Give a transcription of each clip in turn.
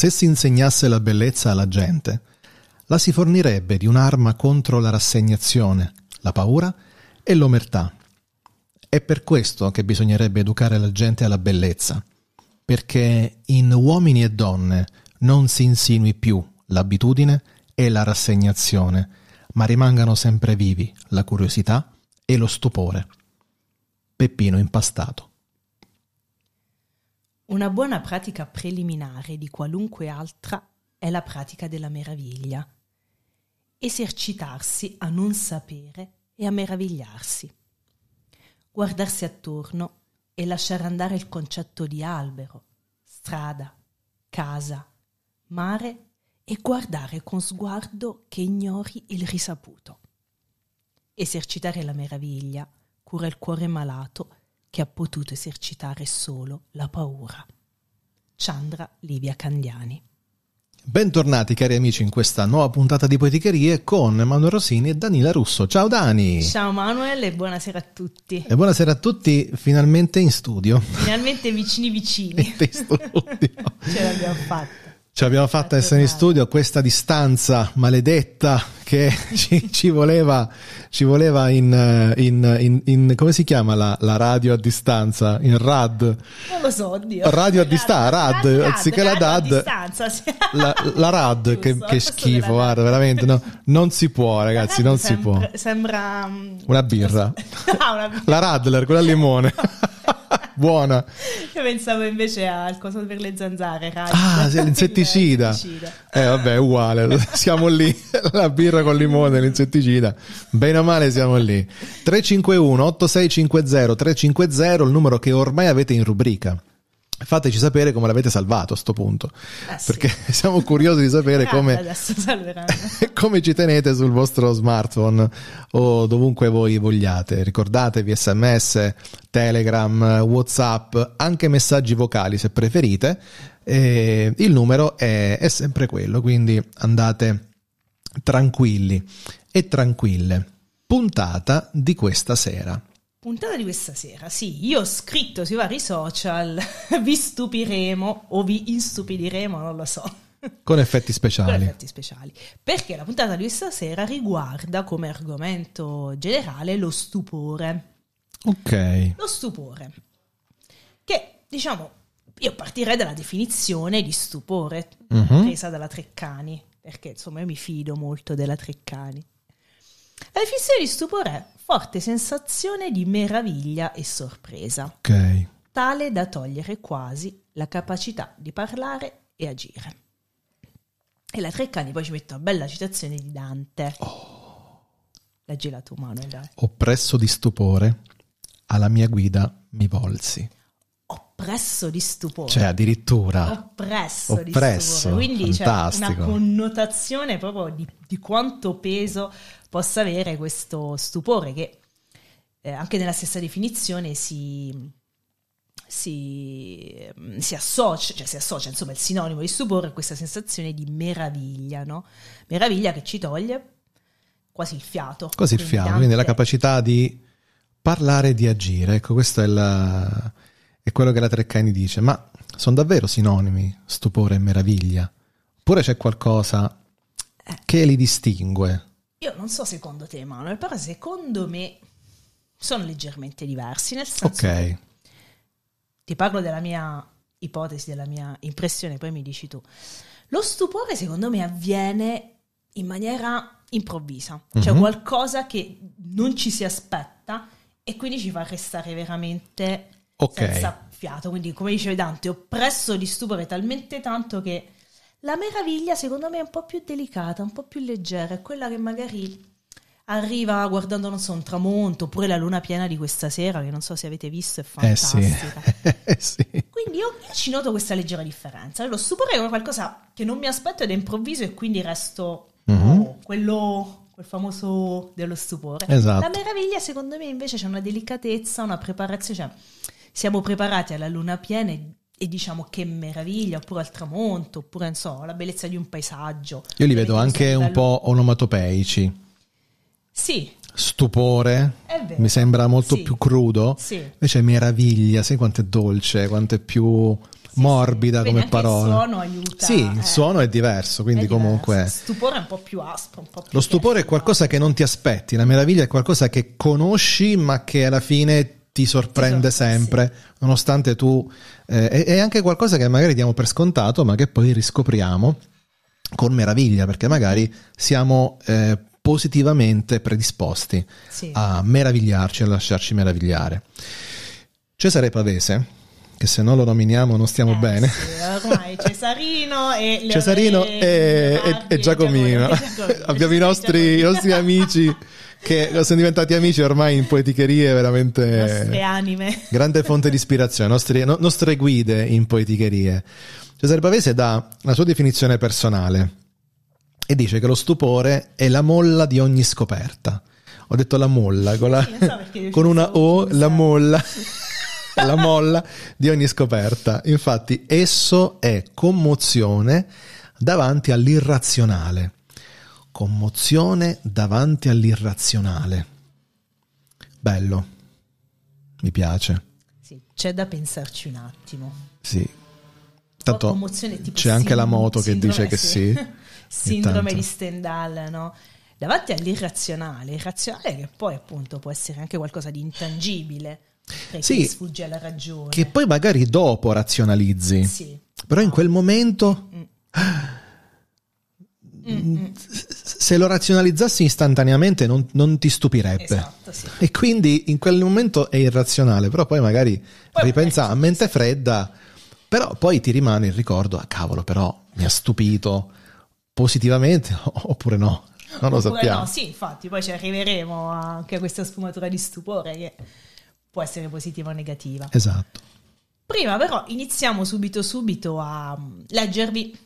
se si insegnasse la bellezza alla gente, la si fornirebbe di un'arma contro la rassegnazione, la paura e l'omertà. È per questo che bisognerebbe educare la gente alla bellezza, perché in uomini e donne non si insinui più l'abitudine e la rassegnazione, ma rimangano sempre vivi la curiosità e lo stupore. Peppino impastato. Una buona pratica preliminare di qualunque altra è la pratica della meraviglia. Esercitarsi a non sapere e a meravigliarsi. Guardarsi attorno e lasciare andare il concetto di albero, strada, casa, mare e guardare con sguardo che ignori il risaputo. Esercitare la meraviglia cura il cuore malato che ha potuto esercitare solo la paura. Chandra Livia Candiani. Bentornati cari amici in questa nuova puntata di Poeticherie con Emanuele Rossini e Danila Russo. Ciao Dani! Ciao Manuel e buonasera a tutti. E buonasera a tutti, finalmente in studio. Finalmente vicini vicini. in studio. Ce l'abbiamo fatta. Ce l'abbiamo fatta essere in studio a questa distanza maledetta che ci, ci voleva, ci voleva in, in, in, in, come si chiama la, la, radio a distanza? In RAD? Non lo so, oddio. Radio a distanza, RAD, RAD, anziché la DAD. La, la RAD, che, che schifo, guarda, veramente, no, non si può ragazzi, non si può. Sembra... mm, Una birra. ah, una birra. La Radler, quella al limone. Buona. Io pensavo invece al coso per le zanzare. Radler. Ah, l'insetticida. L'insetticida. Eh vabbè, uguale, siamo lì, la birra con limone e l'insetticida, bene o male siamo lì. 351 8650 350, il numero che ormai avete in rubrica. Fateci sapere come l'avete salvato a sto punto, Eh sì. perché siamo curiosi di sapere Ah, come, come ci tenete sul vostro smartphone o dovunque voi vogliate. Ricordatevi sms, telegram, whatsapp, anche messaggi vocali se preferite. E il numero è, è sempre quello, quindi andate tranquilli e tranquille. Puntata di questa sera. Puntata di questa sera, sì, io ho scritto sui vari social, vi stupiremo o vi instupidiremo, non lo so, Con effetti con speciali. effetti speciali. Perché la puntata di questa sera riguarda come argomento generale lo stupore. Ok. Lo stupore, che diciamo, io partirei dalla definizione di stupore Mhm. presa dalla Treccani, perché insomma io mi fido molto della Treccani. La definizione di stupore è forte sensazione di meraviglia e sorpresa, Ok. tale da togliere quasi la capacità di parlare e agire. E la Treccani poi ci mette una bella citazione di Dante. Leggila tu, Manuel, dai. Oppresso di stupore, alla mia guida mi volsi. Oppresso di stupore. Cioè, addirittura. oppresso, Oppresso, di stupore. Quindi c'è fantastico. una connotazione proprio di, di quanto peso possa avere questo stupore che eh, anche nella stessa definizione si, si, ehm, si associa, cioè si associa, insomma il sinonimo di stupore è questa sensazione di meraviglia, no? Meraviglia che ci toglie quasi il fiato. Quasi il fiato, quindi la capacità di parlare e di agire. Ecco, questo è, la- è quello che la Treccani dice. Ma sono davvero sinonimi, stupore e meraviglia? Oppure c'è qualcosa che li distingue? Io non so secondo te, Manuel, però secondo me sono leggermente diversi, nel senso Ok, ti parlo della mia ipotesi, della mia impressione, poi mi dici tu. Lo stupore secondo me avviene in maniera improvvisa, cioè Mhm. qualcosa che non ci si aspetta e quindi ci fa restare veramente Ok. senza fiato. Quindi come dicevi Dante, oppresso di stupore talmente tanto che la meraviglia secondo me è un po' più delicata, un po' più leggera, è quella che magari arriva guardando, non so, un tramonto oppure la luna piena di questa sera, che non so se avete visto, è eh sì. fantastica. Eh sì. Quindi io, io ci noto questa leggera differenza. Lo stupore è qualcosa che non mi aspetto ed è improvviso e quindi resto Mhm. oh, quello, quel famoso dello stupore. Esatto. La meraviglia secondo me invece c'è una delicatezza, una preparazione, cioè siamo preparati alla luna piena e, e diciamo che meraviglia, oppure al tramonto, oppure non so, la bellezza di un paesaggio. Io li vedo anche un livello- po' onomatopeici. Sì, Stupore, mi sembra molto Sì. più crudo. Sì. Invece meraviglia, sai quanto è dolce, quanto è più Sì, morbida come parola. Il suono aiuta. Sì, il eh, suono è diverso, quindi è diverso. comunque... Stupore è un po' più aspro, un po' più Lo stupore è qualcosa che non ti aspetti, la meraviglia è qualcosa che conosci ma che alla fine ti sorprende sorprende, sempre, nonostante tu... eh, è, è anche qualcosa che magari diamo per scontato ma che poi riscopriamo con meraviglia perché magari siamo eh, positivamente predisposti Sì. a meravigliarci, a lasciarci meravigliare. Cesare Pavese, che se non lo nominiamo non stiamo Eh, bene. sì, ormai Cesarino e Cesarino e- e- e Giacomino. Giacomino. Abbiamo i nostri, i nostri amici che sono diventati amici ormai in poeticherie veramente nostre anime. grande fonte di ispirazione, nostri- no- nostre guide in poeticherie. Cesare Pavese dà la sua definizione personale e dice che lo stupore è la molla di ogni scoperta. Ho detto la molla con, la- so con una O, la molla. la molla di ogni scoperta. Infatti, esso è commozione davanti all'irrazionale. Commozione davanti all'irrazionale. Bello. Mi piace. Sì, c'è da pensarci un attimo. Sì. Tanto commozione tipo c'è anche la moto che dice che sì. Sindrome di Stendhal, no? Davanti all'irrazionale, irrazionale che poi appunto può essere anche qualcosa di intangibile, perché Sì. sfugge alla ragione. Che poi magari dopo razionalizzi. Sì. Però in quel momento, Mm, mm. se lo razionalizzassi istantaneamente, non, non ti stupirebbe. Esatto, sì. E quindi in quel momento è irrazionale, però poi magari Poi ripensa a mente fredda, però poi ti rimane il ricordo, ah cavolo, però mi ha stupito positivamente oppure no, non lo Oppure sappiamo. no, sì, infatti, poi ci arriveremo anche a questa sfumatura di stupore che può essere positiva o negativa. Esatto. Prima però iniziamo subito subito a mm, leggervi,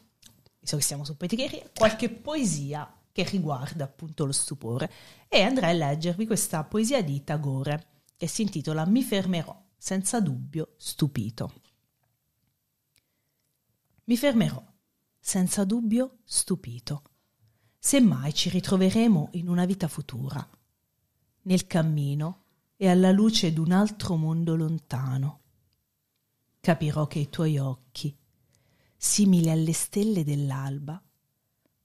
visto che siamo su Poeticheria, qualche poesia che riguarda appunto lo stupore e andrei a leggervi questa poesia di Tagore che si intitola Mi fermerò, senza dubbio stupito. Mi fermerò, senza dubbio stupito. Semmai ci ritroveremo in una vita futura, nel cammino e alla luce d'un altro mondo lontano capirò che i tuoi occhi, simili alle stelle dell'alba,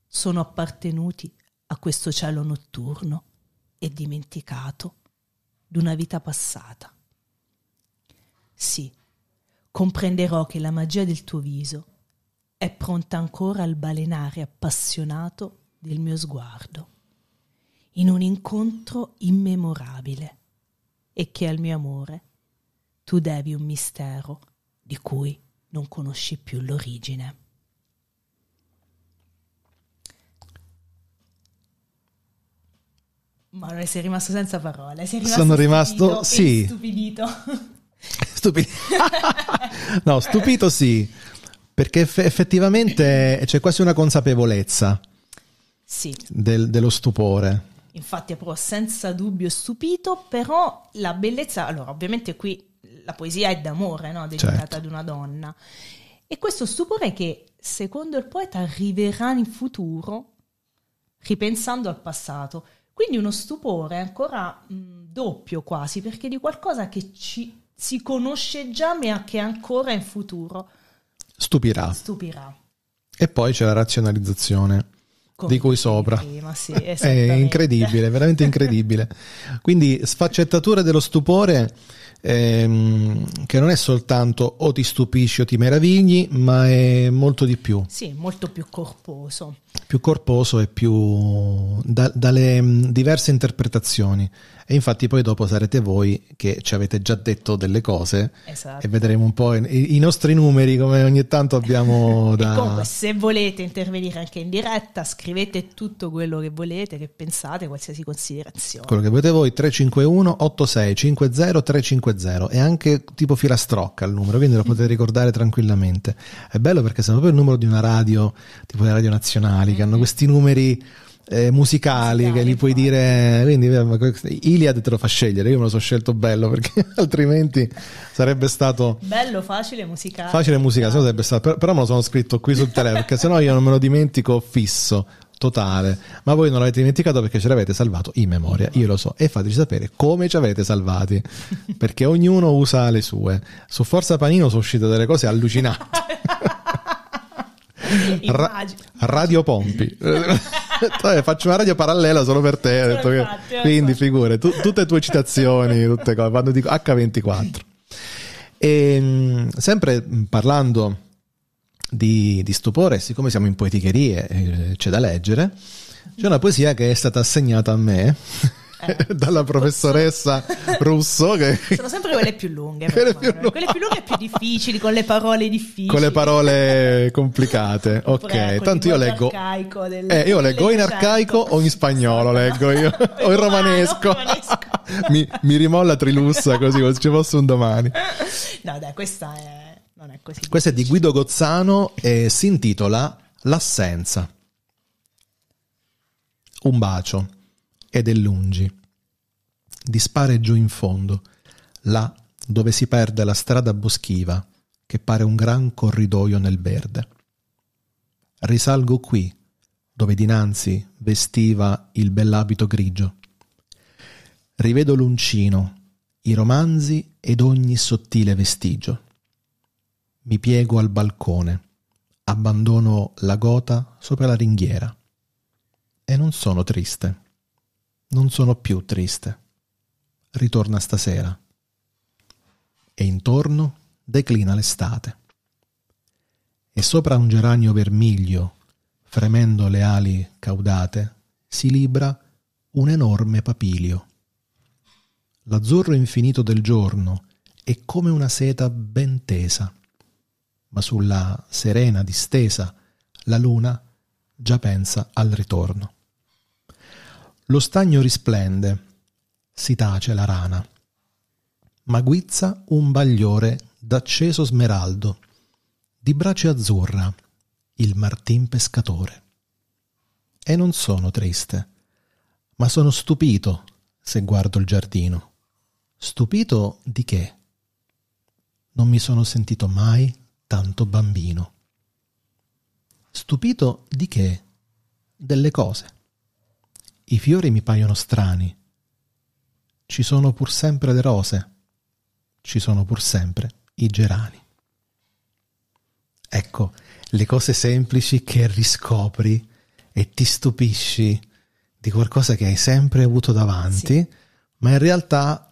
sono appartenuti a questo cielo notturno e dimenticato d'una vita passata. Sì, comprenderò che la magia del tuo viso è pronta ancora al balenare appassionato del mio sguardo, in un incontro immemorabile, e che al mio amore tu devi un mistero di cui non conosci più l'origine. Ma non sei rimasto senza parole, sei rimasto Sono rimasto- sì. stupidito. Stupito. no, stupito sì, perché eff- effettivamente c'è quasi una consapevolezza sì, del- dello stupore. infatti è proprio senza dubbio stupito, però la bellezza, allora ovviamente qui la poesia è d'amore, no? dedicata Certo. ad una donna. E questo stupore che secondo il poeta arriverà in futuro ripensando al passato. Quindi uno stupore ancora mh, doppio quasi, perché di qualcosa che ci, si conosce già ma che ancora in futuro Stupirà. stupirà. E poi c'è la razionalizzazione. Di cui sopra. prima, sì, È incredibile, veramente incredibile. Quindi sfaccettatura dello stupore ehm, che non è soltanto o ti stupisci o ti meravigli, ma è molto di più, Sì, molto più corposo. più corposo e più da- dalle diverse interpretazioni. E infatti poi dopo sarete voi che ci avete già detto delle cose Esatto. e vedremo un po' i, i nostri numeri come ogni tanto abbiamo E da... comunque, se volete intervenire anche in diretta, scrivete tutto quello che volete, che pensate, qualsiasi considerazione. Quello che volete voi 351 8650 350 è anche tipo filastrocca il numero, quindi lo potete ricordare tranquillamente. È bello perché sono proprio il numero di una radio, tipo le radio nazionali, che hanno questi numeri eh, musicali, che li puoi dire, quindi eh, Iliad te lo fa scegliere, io me lo so scelto bello perché altrimenti sarebbe stato Bello, facile, musicale. facile musica, se no sarebbe stato, per- però me lo sono scritto qui sul telefono perché sennò io non me lo dimentico fisso. totale. Ma voi non l'avete dimenticato perché ce l'avete salvato in memoria, io lo so. E fateci sapere come ci avete salvati, perché ognuno usa le sue. Su Forza Panino sono uscite delle cose allucinanti. Ra- radio Pompi. Faccio una radio parallela solo per te. Solo detto infatti, che... Quindi figure, tu, tutte le tue citazioni, tutte cose, quando dico H24. E, sempre parlando di, di, stupore, siccome siamo in poeticherie, eh, c'è da leggere, c'è una poesia che è stata assegnata a me eh. dalla professoressa Russo. Che... Sono sempre quelle più lunghe. Quelle più, lunghe. quelle più lunghe e più difficili, con le parole difficili. Con le parole complicate. ok, tanto io leggo. Del, eh, io leggo o in arcaico o in spagnolo, leggo io. o in romanesco. mi, mi rimolla Trilussa così, come se ci fosse un domani. No, dai, questa è. Non è così. Questa è di Guido Gozzano e si intitola L'assenza. Un bacio ed è lungi. Dispare giù in fondo, là dove si perde la strada boschiva che pare un gran corridoio nel verde. Risalgo qui, dove dinanzi vestiva il bell'abito grigio. Rivedo l'uncino, i romanzi ed ogni sottile vestigio. Mi piego al balcone, abbandono la gota sopra la ringhiera. E non sono triste non sono più triste. Ritorna stasera. E intorno declina l'estate. E sopra un geranio vermiglio, fremendo le ali caudate, si libra un enorme papilio. L'azzurro infinito del giorno è come una seta ben tesa, ma sulla serena distesa la luna già pensa al ritorno. Lo stagno risplende, si tace la rana, ma guizza un bagliore d'acceso smeraldo, di brace azzurra, il martin pescatore. E non sono triste, ma sono stupito se guardo il giardino. Stupito di che? Non mi sono sentito mai tanto bambino. Stupito di che? Delle cose. I fiori mi paiono strani. Ci sono pur sempre le rose. Ci sono pur sempre i gerani. Ecco, le cose semplici che riscopri e ti stupisci di qualcosa che hai sempre avuto davanti, sì. ma in realtà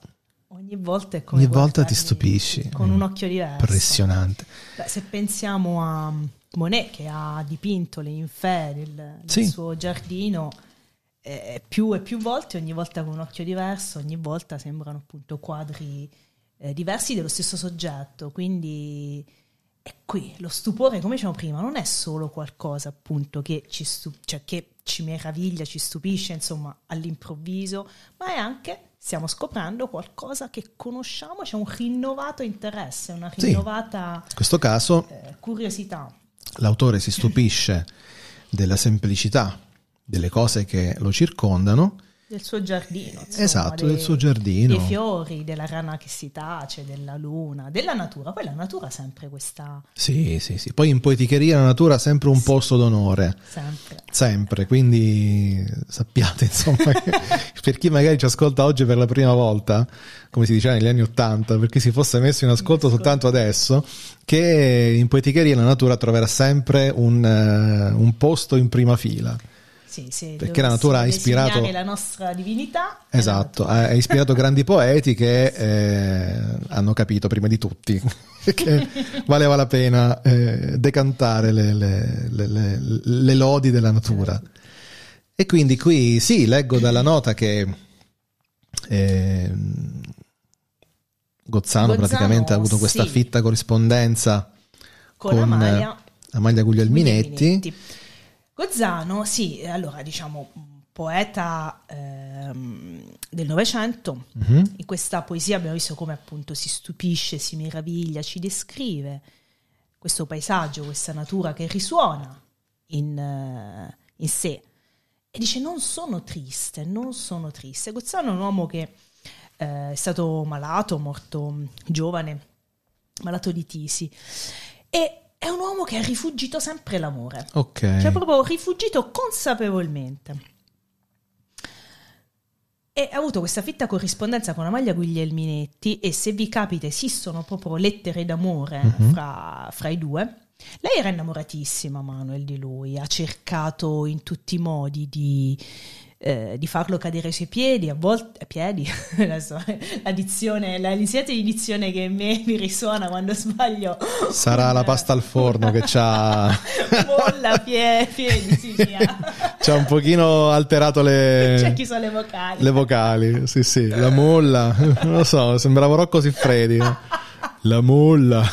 ogni volta, ogni volta ti stupisci. Con un occhio diverso. Impressionante. Beh, se pensiamo a Monet che ha dipinto le infè del, sì. suo giardino, eh, più e più volte, ogni volta con un occhio diverso, ogni volta sembrano appunto quadri eh, diversi dello stesso soggetto. Quindi è qui lo stupore, come dicevamo prima, non è solo qualcosa appunto che ci, stup- cioè, che ci meraviglia, ci stupisce, insomma, all'improvviso, ma è anche stiamo scoprendo qualcosa che conosciamo, c'è un rinnovato interesse, una rinnovata sì, in questo caso, eh, curiosità. L'autore si stupisce della semplicità delle cose che lo circondano. Del suo giardino. Insomma, esatto, dei, del suo giardino. Dei fiori, della rana che si tace, della luna, della natura. Poi la natura ha sempre questa... Sì, sì, sì. Poi in poeticheria la natura ha sempre un sì. posto d'onore. Sempre. Sempre, quindi sappiate insomma che per chi magari ci ascolta oggi per la prima volta, come si diceva negli anni Ottanta, perché si fosse messo in ascolto soltanto adesso, che in poeticheria la natura troverà sempre un, uh, un posto in prima fila. Sì, perché la natura ha ispirato la nostra divinità. Esatto, ha ispirato grandi poeti che eh, hanno capito prima di tutti che valeva la pena eh, decantare le, le, le, le, lodi della natura. E quindi qui sì, leggo dalla nota che eh, Gozzano, Gozzano, praticamente ha avuto questa sì. fitta corrispondenza con, con Amalia, Amalia Guglielminetti. Guglielminetti Gozzano, sì, allora diciamo poeta ehm, del Novecento, mm-hmm. in questa poesia abbiamo visto come appunto si stupisce, si meraviglia, ci descrive questo paesaggio, questa natura che risuona in, uh, in sé e dice non sono triste, non sono triste. Gozzano è un uomo che eh, è stato malato, morto giovane, malato di tisi e è un uomo che ha rifugito sempre l'amore. Ok. Cioè proprio rifugito consapevolmente. E ha avuto questa fitta corrispondenza con Amalia Guglielminetti e se vi capita esistono proprio lettere d'amore Mhm. fra, fra i due. Lei era innamoratissima, Manuel, di lui, ha cercato in tutti i modi di, eh, di farlo cadere ai suoi piedi, a volte, a piedi, la dizione, la l'insegnante di dizione che a me mi risuona quando sbaglio. Sarà la pasta al forno che c'ha, Molla, pie- piedi, sì, sì, ah. c'ha un pochino alterato C'è le, chi sono le vocali. le vocali. Sì, sì, la molla. Non lo so, sembrava Rocco Siffredi. La molla.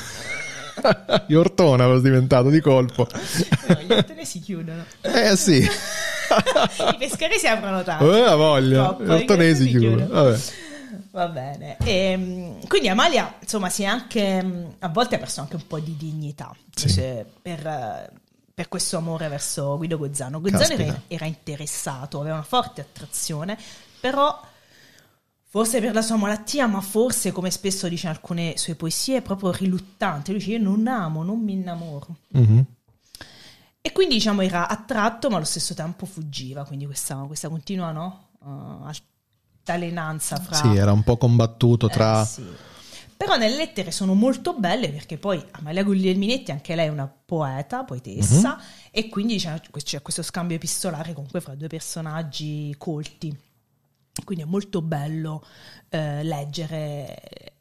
Io Ortona ero diventato di colpo. No, gli altri si chiudono. Eh sì, I pescari si aprono tanto. eh, la voglia. Troppo, Gli ortonesi i pescari si chiudono. Vabbè. Va bene. Ehm, quindi Amalia, insomma, si è anche a volte ha perso anche un po' di dignità Sì. cioè, per, per questo amore verso Guido Gozzano. Gozzano era, era interessato, aveva una forte attrazione, però forse per la sua malattia, ma forse come spesso dice in alcune sue poesie, è proprio riluttante. Lui dice: Io non amo, non mi innamoro. Mhm. E quindi diciamo era attratto ma allo stesso tempo fuggiva, quindi questa, questa continua no? Uh, altalenanza fra... Sì, era un po' combattuto tra... Eh, sì. Però nelle lettere sono molto belle perché poi Amalia Guglielminetti, anche lei è una poeta, poetessa, e quindi diciamo, c'è questo scambio epistolare comunque fra due personaggi colti. Quindi è molto bello eh, leggere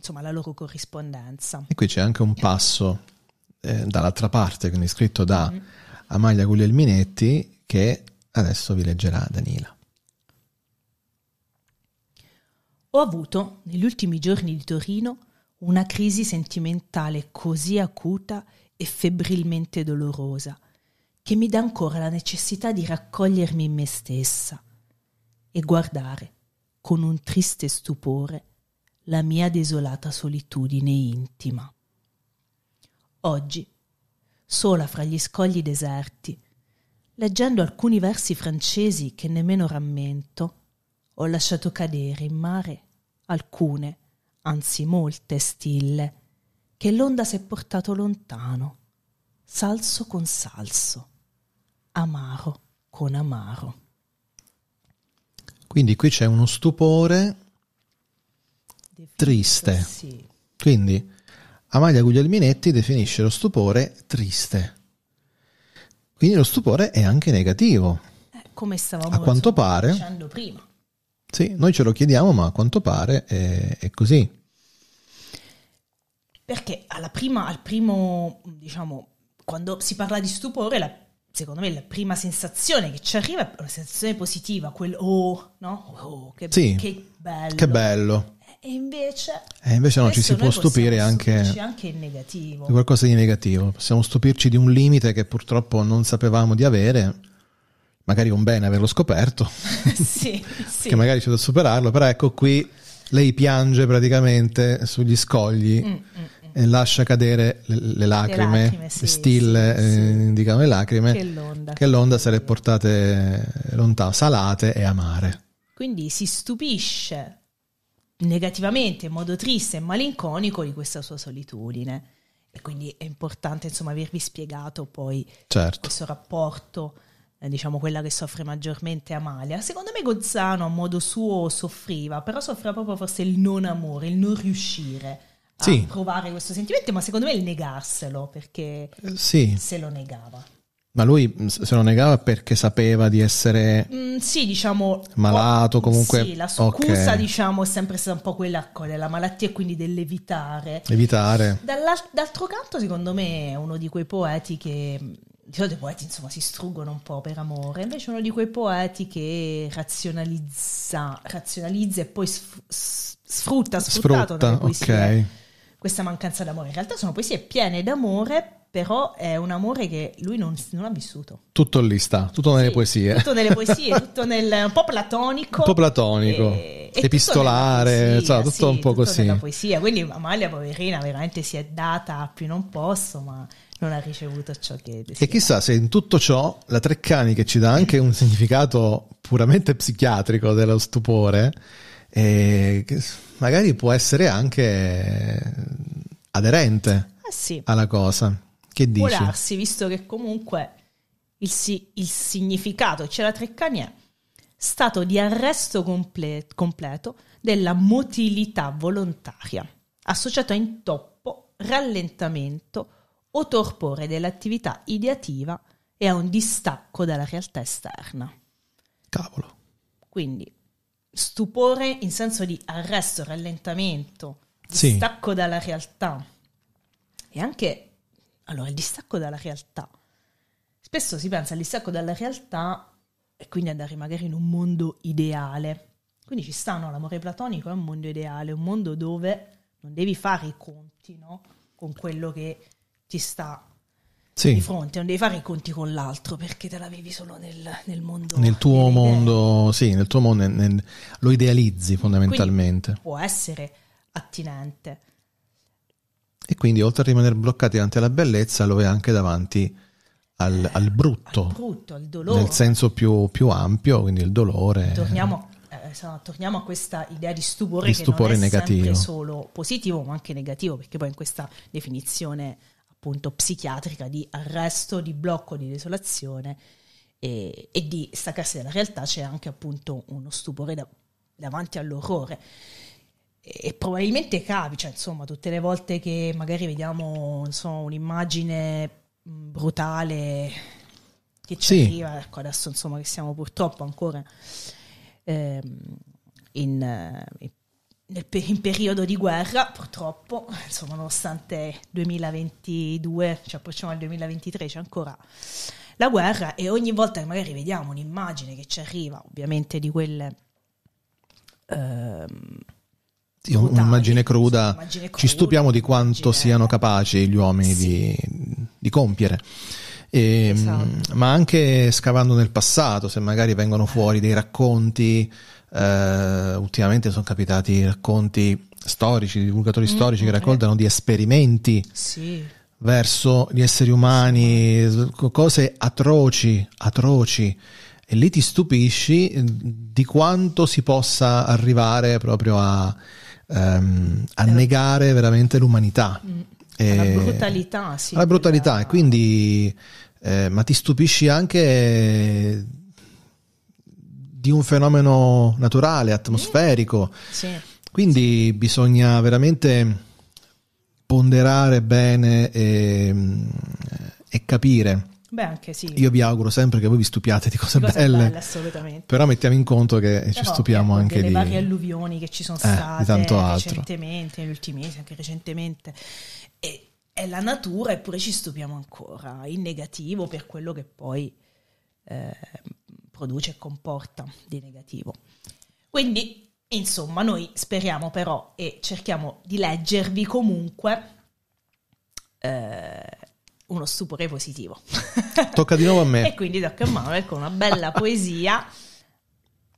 insomma la loro corrispondenza. E qui c'è anche un passo eh, dall'altra parte, quindi scritto da Mhm. Amalia Guglielminetti, che adesso vi leggerà Danila. Ho avuto, negli ultimi giorni di Torino, una crisi sentimentale così acuta e febbrilmente dolorosa che mi dà ancora la necessità di raccogliermi in me stessa e guardare con un triste stupore la mia desolata solitudine intima. Oggi, sola fra gli scogli deserti, leggendo alcuni versi francesi che nemmeno rammento, ho lasciato cadere in mare alcune, anzi molte stille, che l'onda s'è portato lontano, salso con salso, amaro con amaro. Quindi qui c'è uno stupore, Triste. Quindi Amalia Guglielminetti definisce lo stupore triste. Quindi lo stupore è anche negativo. Eh, come stavamo A quanto pare- dicendo prima. Sì, noi ce lo chiediamo, ma a quanto pare è, è così. Perché alla prima, al primo, diciamo, quando si parla di stupore, la- secondo me la prima sensazione che ci arriva è una sensazione positiva, quel oh, no? Oh, che, Sì. che bello. Che bello. E invece... E invece no, ci si può stupire anche anche in negativo. di qualcosa di negativo. Possiamo stupirci di un limite che purtroppo non sapevamo di avere. Magari è un bene averlo scoperto, sì, sì. che magari c'è da superarlo, però ecco qui lei piange praticamente sugli scogli mm, mm. E lascia cadere le, le lacrime, lacrime, sì, stille sì, sì. eh, indicano le lacrime, Che l'onda. che l'onda se le portate lontano, salate e amare. Quindi si stupisce negativamente, in modo triste e malinconico di questa sua solitudine. E quindi è importante, insomma, avervi spiegato poi Certo. questo rapporto, eh, diciamo quella che soffre maggiormente Amalia. Secondo me Gozzano a modo suo soffriva, però soffriva proprio forse il non amore, il non riuscire Sì. provare questo sentimento, ma secondo me il negarselo, perché Eh, Sì, se lo negava. ma lui se lo negava perché sapeva di essere Mm, sì, diciamo... Malato, oh, comunque- Sì, la scusa, ok. diciamo, è sempre stata un po' quella della malattia e quindi dell'evitare. evitare. D'altro canto, secondo me, è uno di quei poeti che... Di solito i poeti, insomma, si struggono un po' per amore, invece uno di quei poeti che razionalizza, razionalizza e poi sf- sfrutta, sfruttato Sfrutta, nelle poesie ok. Questa mancanza d'amore. In realtà sono poesie piene d'amore, però è un amore che lui non, non ha vissuto. Tutto lì sta, tutto nelle Sì, poesie. Tutto nelle poesie, tutto nel, un po' platonico. Un po' platonico, e- e epistolare, tutto poesia, tutto un sì, po' tutto così. nella poesia. Quindi Amalia, poverina, veramente si è data a più non posso, ma non ha ricevuto ciò che E desiderava. chissà se in tutto ciò la Treccani, che ci dà anche un significato puramente psichiatrico dello stupore, eh, che magari può essere anche aderente. Eh sì, alla cosa. Che dici? darsi, visto che comunque il, si- il significato c'era Treccani è stato di arresto comple- completo della motilità volontaria, associato a intoppo, rallentamento o torpore dell'attività ideativa e a un distacco dalla realtà esterna. Cavolo. Quindi stupore in senso di arresto, rallentamento, Sì. distacco dalla realtà. E anche, allora, il distacco dalla realtà. Spesso si pensa al distacco dalla realtà e quindi andare magari in un mondo ideale. Quindi ci stanno, l'amore platonico è un mondo ideale, un mondo dove non devi fare i conti no? con quello che ti sta di Sì, fronte, non devi fare i conti con l'altro perché te la vivi solo nel, nel mondo. nel tuo mondo, sì, nel tuo mondo nel- lo idealizzi fondamentalmente. può essere attinente. E quindi oltre a rimanere bloccati davanti alla bellezza, lo è anche davanti al, al brutto, Al brutto, al dolore. nel senso più, più ampio, quindi il dolore. Torniamo, eh, esatto, torniamo a questa idea di stupore Di che stupore non è negativo. sempre solo positivo ma anche negativo perché poi in questa definizione appunto psichiatrica di arresto, di blocco, di desolazione e, e di staccarsi dalla realtà c'è anche appunto uno stupore da- davanti all'orrore e, e probabilmente capi, cioè insomma tutte le volte che magari vediamo so, un'immagine brutale che ci Sì. arriva, ecco adesso insomma che siamo purtroppo ancora ehm, in, eh, nel pe- in periodo di guerra, purtroppo, insomma, nonostante 2022, ci approcciamo al 2023, c'è ancora la guerra e ogni volta che magari vediamo un'immagine che ci arriva, ovviamente di quelle... ehm, Sì, brutali, un'immagine cruda. insomma, immagine Ci cruda, stupiamo di quanto immagine- siano capaci gli uomini Sì. di, di compiere. E, Esatto. Ma anche scavando nel passato, se magari vengono fuori dei racconti, eh, ultimamente sono capitati racconti storici, divulgatori Mm, storici che mm, raccontano di esperimenti Sì, verso gli esseri umani, cose atroci, atroci. E lì ti stupisci eh, di quanto si possa arrivare proprio a, ehm, a Alla- negare veramente l'umanità. Mm. E- alla brutalità, sì. alla brutalità. E quindi, eh, ma ti stupisci anche di un fenomeno naturale, atmosferico. Sì. Quindi bisogna veramente ponderare bene e, e capire. Beh, anche sì. Io vi auguro sempre che voi vi stupiate di cose, Cose belle, belle, assolutamente. però mettiamo in conto che ci Però, stupiamo ecco, anche delle di... varie alluvioni che ci sono Eh, di state recentemente, negli ultimi mesi, anche recentemente. E, è la natura, eppure ci stupiamo ancora, in negativo per quello che poi eh, produce e comporta di negativo. Quindi, insomma, noi speriamo però e cerchiamo di leggervi comunque eh, uno stupore positivo. Tocca di nuovo a E me. quindi tocca a Manuel con una bella poesia.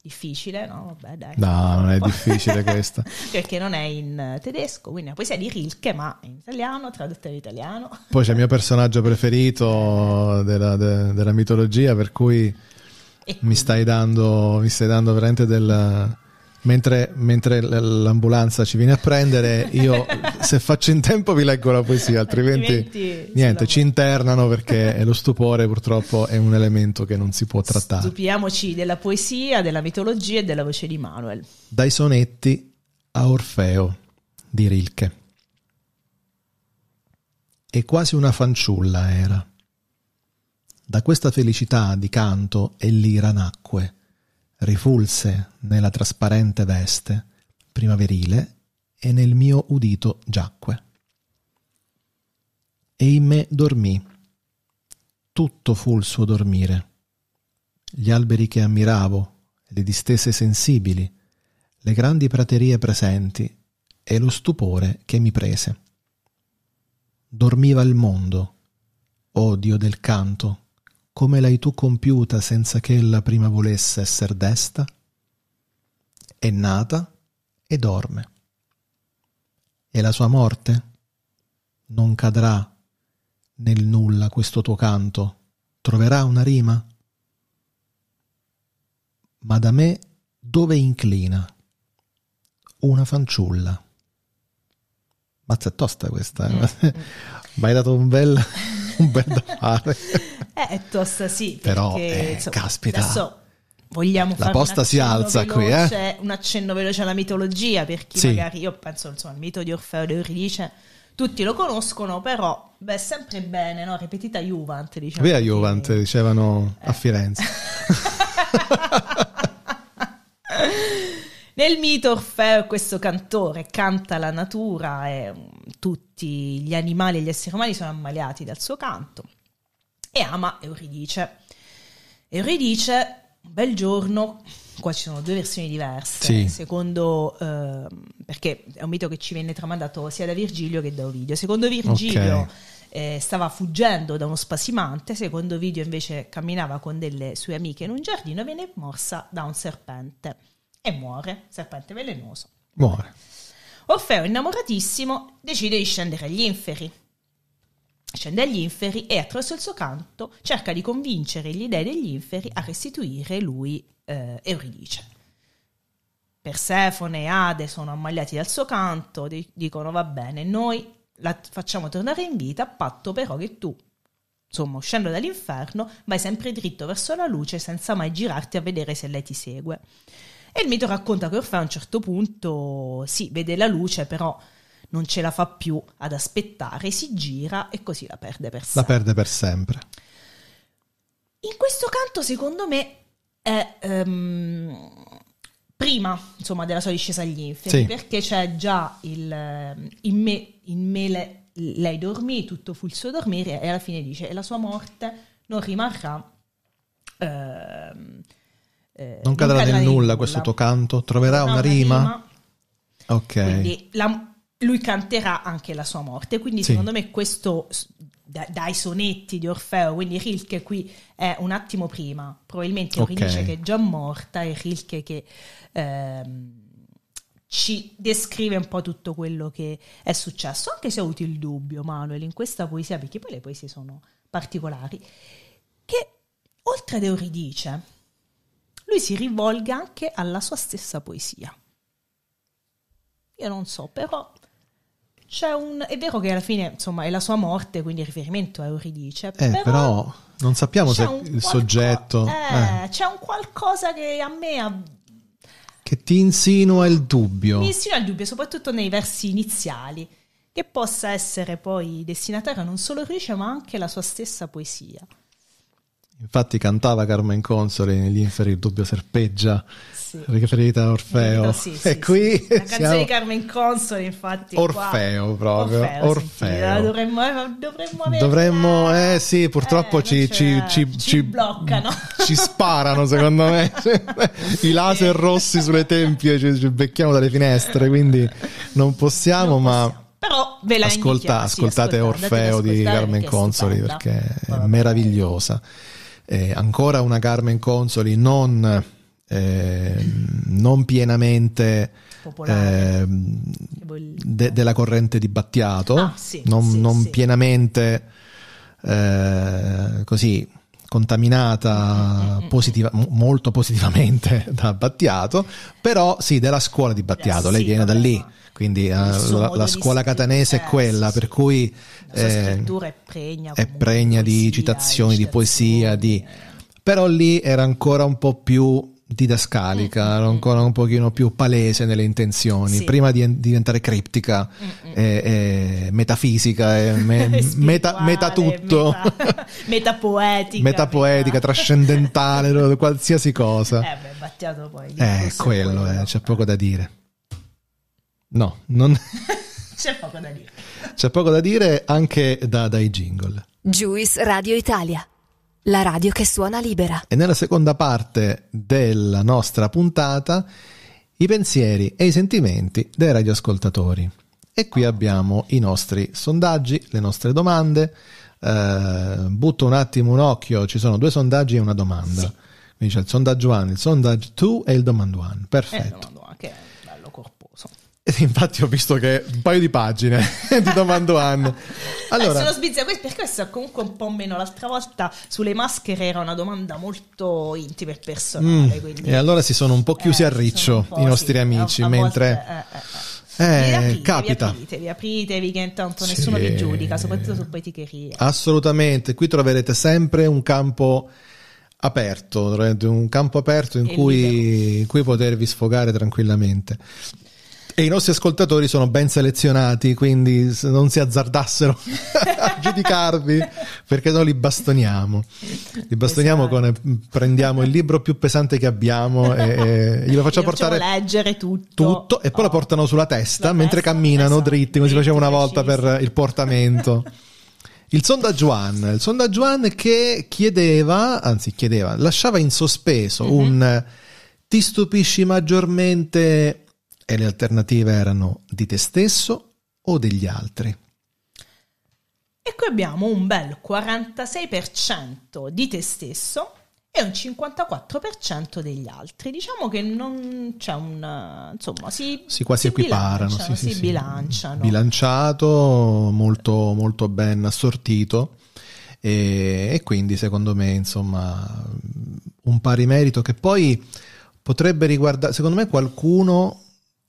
Difficile, no? Vabbè, dai. No, non è difficile questa. Perché non è in tedesco, quindi è una poesia di Rilke, ma in italiano, tradotta in italiano. Poi c'è il mio personaggio preferito della, de- della mitologia, per cui E mi stai dando, mi stai dando veramente del... Mentre, mentre l'ambulanza ci viene a prendere, io se faccio in tempo vi leggo la poesia, altrimenti, Altrimenti niente, ci internano perché lo stupore purtroppo è un elemento che non si può trattare. Stupiamoci della poesia, della mitologia e della voce di Manuel. Dai sonetti a Orfeo di Rilke. E quasi una fanciulla era. Da questa felicità di canto e l'ira nacque, rifulse nella trasparente veste primaverile e nel mio udito giacque. E in me dormì. Tutto fu il suo dormire. Gli alberi che ammiravo, le distese sensibili, le grandi praterie presenti e lo stupore che mi prese. Dormiva il mondo, o Dio del canto, come l'hai tu compiuta senza che ella prima volesse esser desta? È nata e dorme. E la sua morte? Non cadrà nel nulla questo tuo canto, troverà una rima? Ma da me dove inclina? Una fanciulla. Mazza è tosta questa. Eh? Mi hai dato un bel, un bel da fare. Eh, è tosta, sì. Però, perché, eh, insomma, caspita. Adesso vogliamo La posta si alza qui, veloce- Un accenno veloce alla mitologia, per chi Sì. magari, io penso, insomma, il mito di Orfeo ed Euridice, tutti lo conoscono, però, beh, sempre bene, no? Ripetita Juvent, diciamo. Via che- Juvent, dicevano a Firenze. Nel mito Orfeo questo cantore canta la natura e mm, tutti gli animali e gli esseri umani sono ammaliati dal suo canto e ama Euridice. Euridice, un bel giorno, qua ci sono due versioni diverse, Sì. secondo, ehm, perché è un mito che ci viene tramandato sia da Virgilio che da Ovidio. Secondo Virgilio Ok. eh, stava fuggendo da uno spasimante, secondo Ovidio invece camminava con delle sue amiche in un giardino e viene morsa da un serpente e muore, serpente velenoso. Muore. Orfeo, innamoratissimo, decide di scendere agli inferi. Scende agli inferi e attraverso il suo canto cerca di convincere gli dei degli inferi a restituire lui eh, Euridice. Persefone e Ade sono ammaliati dal suo canto, di- dicono va bene, noi la facciamo tornare in vita, a patto però che tu, insomma, uscendo dall'inferno, vai sempre dritto verso la luce senza mai girarti a vedere se lei ti segue. E il mito racconta che Orfeo a un certo punto, sì, vede la luce, però non ce la fa più ad aspettare, si gira e così la perde per La sempre. perde per sempre. In questo canto, secondo me, è ehm, prima insomma, della sua discesa agli inferi, Sì. perché c'è già il in me, in me le- lei dormì, tutto fu il suo dormire, e alla fine dice: E la sua morte non rimarrà. ehm, eh, Non cadrà nel di nulla questo tuo canto, troverà Avrà una rima. Ok. quindi la- lui canterà anche la sua morte. Quindi, Sì. secondo me, questo da- dai sonetti di Orfeo, quindi Rilke qui è un attimo prima, probabilmente Ok. Euridice che è già morta e Rilke che ehm, ci descrive un po' tutto quello che è successo, anche se ho avuto il dubbio, Manuel, in questa poesia, perché poi le poesie sono particolari, che oltre ad Euridice, lui si rivolga anche alla sua stessa poesia. Io non so, però c'è un... È vero che alla fine, insomma, è la sua morte, quindi il riferimento a Euridice, Eh, però non sappiamo se il qualco- soggetto eh, eh, c'è un qualcosa che a me ha- che ti insinua il dubbio. mi insinua il dubbio, soprattutto nei versi iniziali, che possa essere poi destinataria non solo Euridice, ma anche la sua stessa poesia. Infatti cantava Carmen Consoli negli inferi il dubbio serpeggia, Sì. riferita a Orfeo. Sì, sì, e qui La canzone siamo- di Carmen Consoli, infatti. qua- Orfeo proprio, Orfeo, Orfeo. dovremmo, dovremmo avere- Dovremmo, eh sì, purtroppo Eh, ci, ci, ci, ci bloccano. ci sparano secondo me. I laser rossi sulle tempie ci, becchiamo dalle finestre, quindi non possiamo, Non ma possiamo. Però ve la ascolta- indichiamo, sì, ascoltate ascoltate, Orfeo di Carmen Consoli perché è meravigliosa. Eh, ancora una Carmen Consoli non, eh, non pienamente vuol- de- della corrente di Battiato, Ah, sì, non, sì, non sì. pienamente eh, così contaminata Mm, positiva- mo- molto positivamente da Battiato, però sì, della scuola di Battiato, Eh, lei viene da lì, quindi eh, la, la scuola catanese è eh, quella, per cui eh, scrittura è pregna. è pregna di poesia, citazioni, di poesia, di... eh. però lì era ancora un po' più didascalica, era ancora un pochino più palese nelle intenzioni, Mm, Sì. prima di diventare criptica, e, e metafisica, e me- meta, meta tutto, meta- metapoetica. metapoetica, meta- trascendentale, qualsiasi cosa. Eh beh, Battiato poi. Eh, questo è quello, eh, c'è poco da dire. No, non- C'è poco da dire. c'è poco da dire anche da- dai jingle. Juice Radio Italia, la radio che suona libera. E nella seconda parte della nostra puntata i pensieri e i sentimenti dei radioascoltatori. E qui abbiamo i nostri sondaggi, le nostre domande. Eh, butto un attimo un occhio, ci sono due sondaggi e una domanda. Sì. Quindi c'è il sondaggio 1, il sondaggio 2 e il domando 1. Eh, Perfetto. no, che bello infatti ho visto che un paio di pagine di domando 1. Allora, Allora, sono sbizzarra questo perché questo è comunque un po' meno. L'altra volta sulle maschere era una domanda molto intima e personale. Mm, quindi- e allora si sono un po' chiusi Eh, a ci riccio sono i nostri sì, amici, mentre eh, eh, eh. Eh, apritevi, capita. Apritevi, apritevi che intanto nessuno Sì. vi giudica, soprattutto su poeticheria. Assolutamente, qui troverete sempre un campo aperto, un campo aperto in cui, in cui potervi sfogare tranquillamente. E i nostri ascoltatori sono ben selezionati, quindi non si azzardassero a giudicarvi, perché noi li bastoniamo. Li bastoniamo Esatto. con prendiamo il libro più pesante che abbiamo e, e glielo facciamo portare leggere tutto, tutto e poi lo Oh. portano sulla testa Sulla mentre testa, camminano esatto, dritti come si faceva una volta per il portamento. Il sondaggio One, il sondaggio One che chiedeva, anzi chiedeva, lasciava in sospeso Mhm. un ti stupisci maggiormente e le alternative erano di te stesso o degli altri. E qui abbiamo un bel 46% di te stesso e un 54% degli altri. Diciamo che non c'è un... insomma, si, Si quasi equiparano, bilanciano, sì, sì, si sì. bilanciano. Bilanciato, molto, molto ben assortito e, e quindi secondo me insomma un pari merito che poi potrebbe riguardare, secondo me qualcuno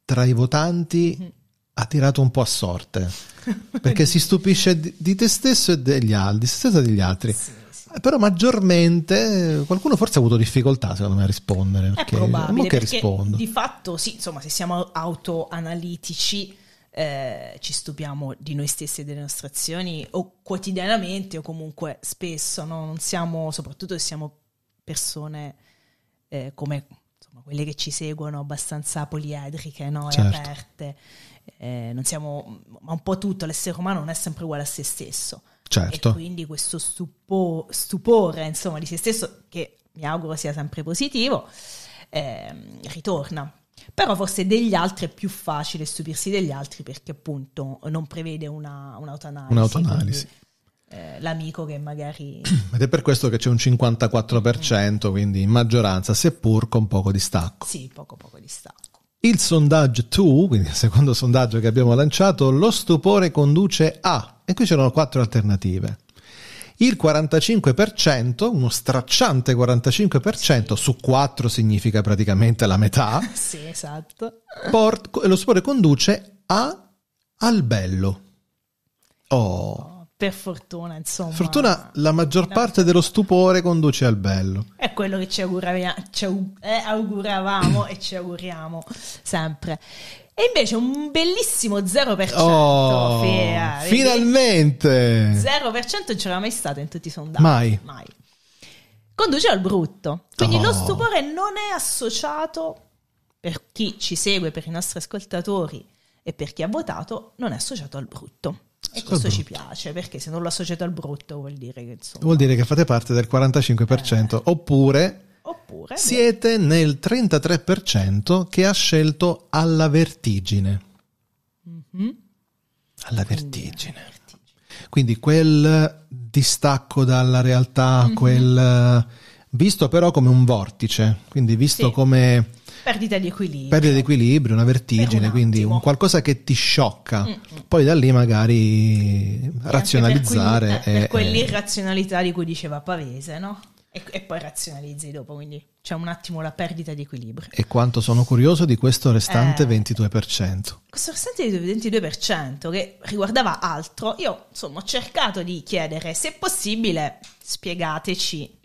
tra i votanti Mhm. ha tirato un po' a sorte perché si stupisce di, di te stesso e degli altri, di se stesso degli altri. Sì, sì. Eh, Però maggiormente eh, qualcuno forse ha avuto difficoltà secondo me a rispondere. È Perché, probabile mo che rispondo? di fatto sì, insomma, se siamo autoanalitici eh, ci stupiamo di noi stessi e delle nostre azioni o quotidianamente o comunque spesso, no? non siamo, soprattutto se siamo persone eh, come insomma, quelle che ci seguono abbastanza poliedriche no? Certo. e aperte. Eh, non siamo, ma un po' tutto, l'essere umano non è sempre uguale a se stesso. Certo. E quindi questo stupo- stupore, insomma, di se stesso, che mi auguro sia sempre positivo, ehm, ritorna. Però forse degli altri è più facile stupirsi degli altri perché appunto non prevede una, un'autoanalisi. Un'autoanalisi. quindi, eh, l'amico che magari... Ed è per questo che c'è un 54%, quindi in maggioranza, seppur con poco distacco. sì, poco poco distacco. Il sondaggio 2, quindi il secondo sondaggio che abbiamo lanciato, lo stupore conduce a, e qui c'erano quattro alternative. Il 45%, uno stracciante 45%, su 4 significa praticamente la metà, Sì, esatto. port- lo stupore conduce a al bello. Oh, per fortuna, insomma. fortuna la maggior parte dello stupore conduce al bello. È quello che ci, auguravi- ci eh, auguravamo e ci auguriamo sempre. E invece un bellissimo 0%. Oh, vedi? finalmente! 0% non c'era mai stato in tutti i sondaggi. Mai. Conduce al brutto. Quindi Oh. lo stupore non è associato, per chi ci segue, per i nostri ascoltatori e per chi ha votato, non è associato al brutto. E questo ci brutto. piace, perché se non lo associato al brutto vuol dire che insomma... Vuol dire che fate parte del 45%, oppure Oppure... siete nel 33% che ha scelto alla vertigine. Mhm. Alla vertigine. Quindi quel distacco dalla realtà, Mhm. quel visto però come un vortice, quindi visto Sì. come Perdita di equilibrio. perdita di equilibrio, una vertigine, un quindi un qualcosa che ti sciocca. Mm-mm. Poi da lì magari E razionalizzare Per, quel- eh, per quell'irrazionalità di cui diceva Pavese, no? E, e poi razionalizzi dopo, quindi c'è un attimo la perdita di equilibrio. e quanto sono curioso di questo restante Eh. 22%. Questo restante di 22% che riguardava altro, io insomma ho cercato di chiedere se possibile spiegateci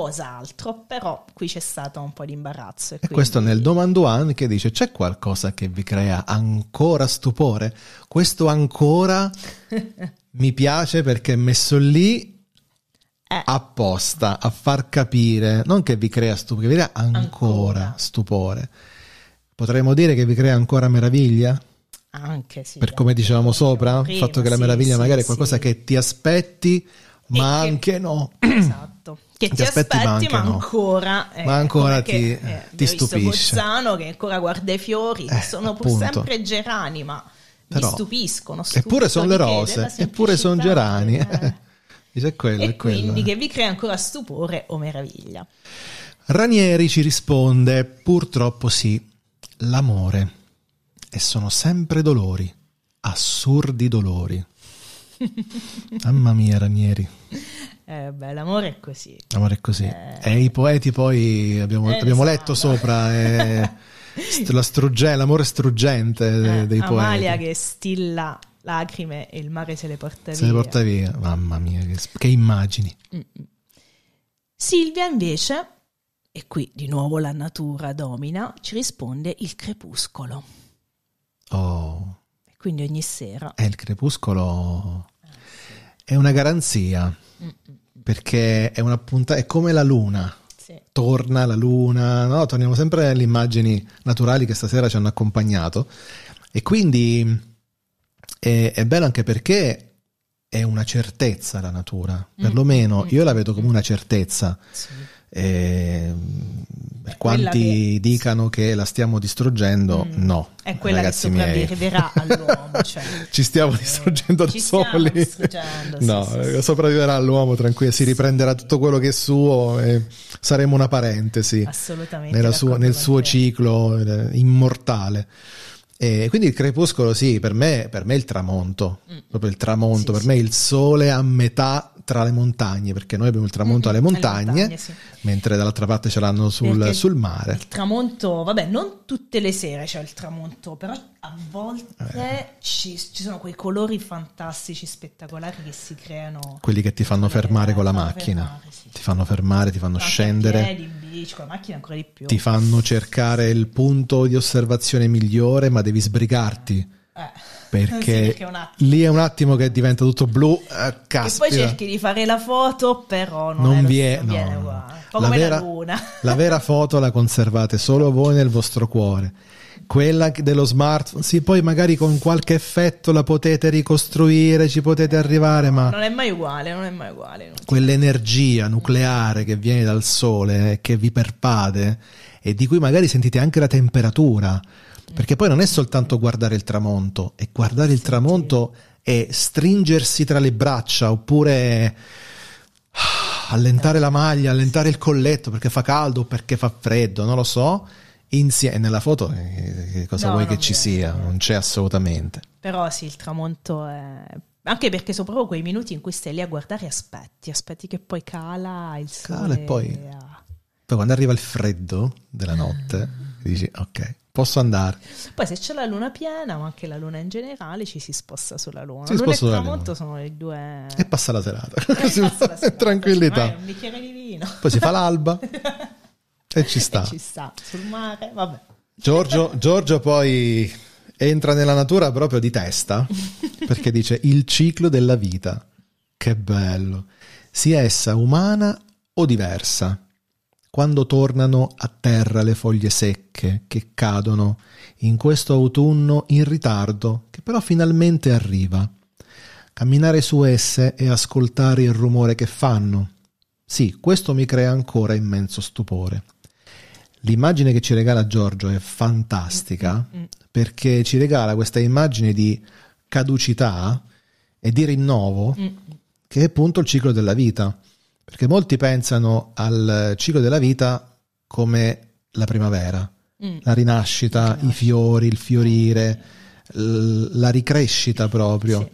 cos'altro, però qui c'è stato un po' di imbarazzo. E quindi- questo nel domanduan che dice c'è qualcosa che vi crea ancora stupore? Questo ancora mi piace perché è messo lì Eh. apposta a far capire, non che vi crea stupore, che vi crea ancora, Ancora. stupore. Potremmo dire che vi crea ancora meraviglia? Anche sì. per come dicevamo sopra, il fatto che la sì, meraviglia sì, magari è sì. qualcosa che ti aspetti, ma che- anche no. Esatto. Che ti, aspetti, ma, anche no. ancora, eh, Ma ancora come che, ti- eh, ti stupisce. Bozzano che ancora guarda i fiori, Eh, sono pur appunto. sempre gerani, ma Però- mi stupiscono. Eppure sono le rose, eppure sono gerani. eh. Dice quello, è E quello. quindi che vi crea ancora stupore o meraviglia. Ranieri ci risponde, purtroppo sì, l'amore. E sono sempre dolori, assurdi dolori. Mamma mia, Ranieri, Eh, beh, l'amore è così. l'amore è così. Eh. E i poeti poi abbiamo, Eh, abbiamo letto sopra, eh, la strugge- l'amore struggente Eh, dei Amalia poeti. che stilla lacrime e il mare se le porta Se via. le porta via. Mamma mia, che, che immagini. Silvia invece, e qui di nuovo la natura domina, ci risponde il crepuscolo. Oh, quindi ogni sera è il crepuscolo. È una garanzia. Perché è una punta- è come la luna. sì, torna la luna, no? torniamo sempre alle immagini naturali che stasera ci hanno accompagnato e quindi è, è bello anche perché è una certezza la natura, perlomeno io la vedo come una certezza. sì. E, per quanti che- dicano che la stiamo distruggendo, Mm. no. È quella ragazzi che miei. sopravviverà all'uomo. Cioè. Ci stiamo distruggendo da soli. distruggendo, no, sì, eh, sì. sopravviverà l'uomo tranquillo, si riprenderà tutto quello che è suo e saremo una parentesi Assolutamente. nella sua- nel suo te. ciclo eh, immortale. E quindi il crepuscolo, sì, per me, per me è il tramonto, proprio il tramonto, Mm. per Sì, me è il sole a metà tra le montagne, perché noi abbiamo il tramonto Mm, alle alle montagne, montagne, sì. mentre dall'altra parte ce l'hanno sul, sul mare. Il tramonto, vabbè, non tutte le sere c'è il tramonto, però a volte Eh. ci, ci sono quei colori fantastici, spettacolari che si creano. Quelli che ti fanno fermare con la macchina, fermare, sì. ti fanno fermare, ti fanno a scendere. piedi, in bici, con la macchina ancora di più. ti fanno cercare il punto di osservazione migliore, ma devi sbrigarti Eh. perché, Sì, perché lì è un attimo che diventa tutto blu. eh, E caspita. poi cerchi di fare la foto, però non, non vi è, non no, viene no. uguale. La come vera, la luna. la vera foto la conservate solo voi nel vostro cuore. Quella dello smartphone, sì, poi magari con qualche effetto la potete ricostruire, ci potete arrivare, ma Non è mai uguale, non è mai uguale. quell'energia nucleare che viene dal sole, eh, che vi perpade e di cui magari sentite anche la temperatura, perché poi non è soltanto guardare il tramonto, è guardare il tramonto e stringersi tra le braccia oppure ah, allentare la maglia, allentare il colletto perché fa caldo o perché fa freddo, non lo so. Insieme nella foto eh, che cosa No, vuoi che ci sia? Non c'è assolutamente. Però sì, il tramonto è... Anche perché sono proprio quei minuti in cui stai lì a guardare e aspetti, aspetti che poi cala il sole. Cala e poi- ah. Poi quando arriva il freddo della notte, dici ok, posso andare. Poi se c'è la luna piena, ma anche la luna in generale, ci si sposta sulla luna. Si luna e tramonto sono le due... E passa la serata. Passa la serata. Tranquillità. Un bicchiere di vino. Poi si fa l'alba e ci sta. E ci sta, sul mare, vabbè. Giorgio, Giorgio poi entra nella natura proprio di testa perché dice il ciclo della vita. Che bello. Sia essa umana o diversa. Quando tornano a terra le foglie secche che cadono in questo autunno in ritardo, che però finalmente arriva. Camminare su esse e ascoltare il rumore che fanno. Sì, questo mi crea ancora immenso stupore. L'immagine che ci regala Giorgio è fantastica Mm. perché ci regala questa immagine di caducità e di rinnovo Mm. che è appunto il ciclo della vita. Perché molti pensano al ciclo della vita come la primavera, Mm. la rinascita, i fiori, il fiorire, l- la ricrescita proprio.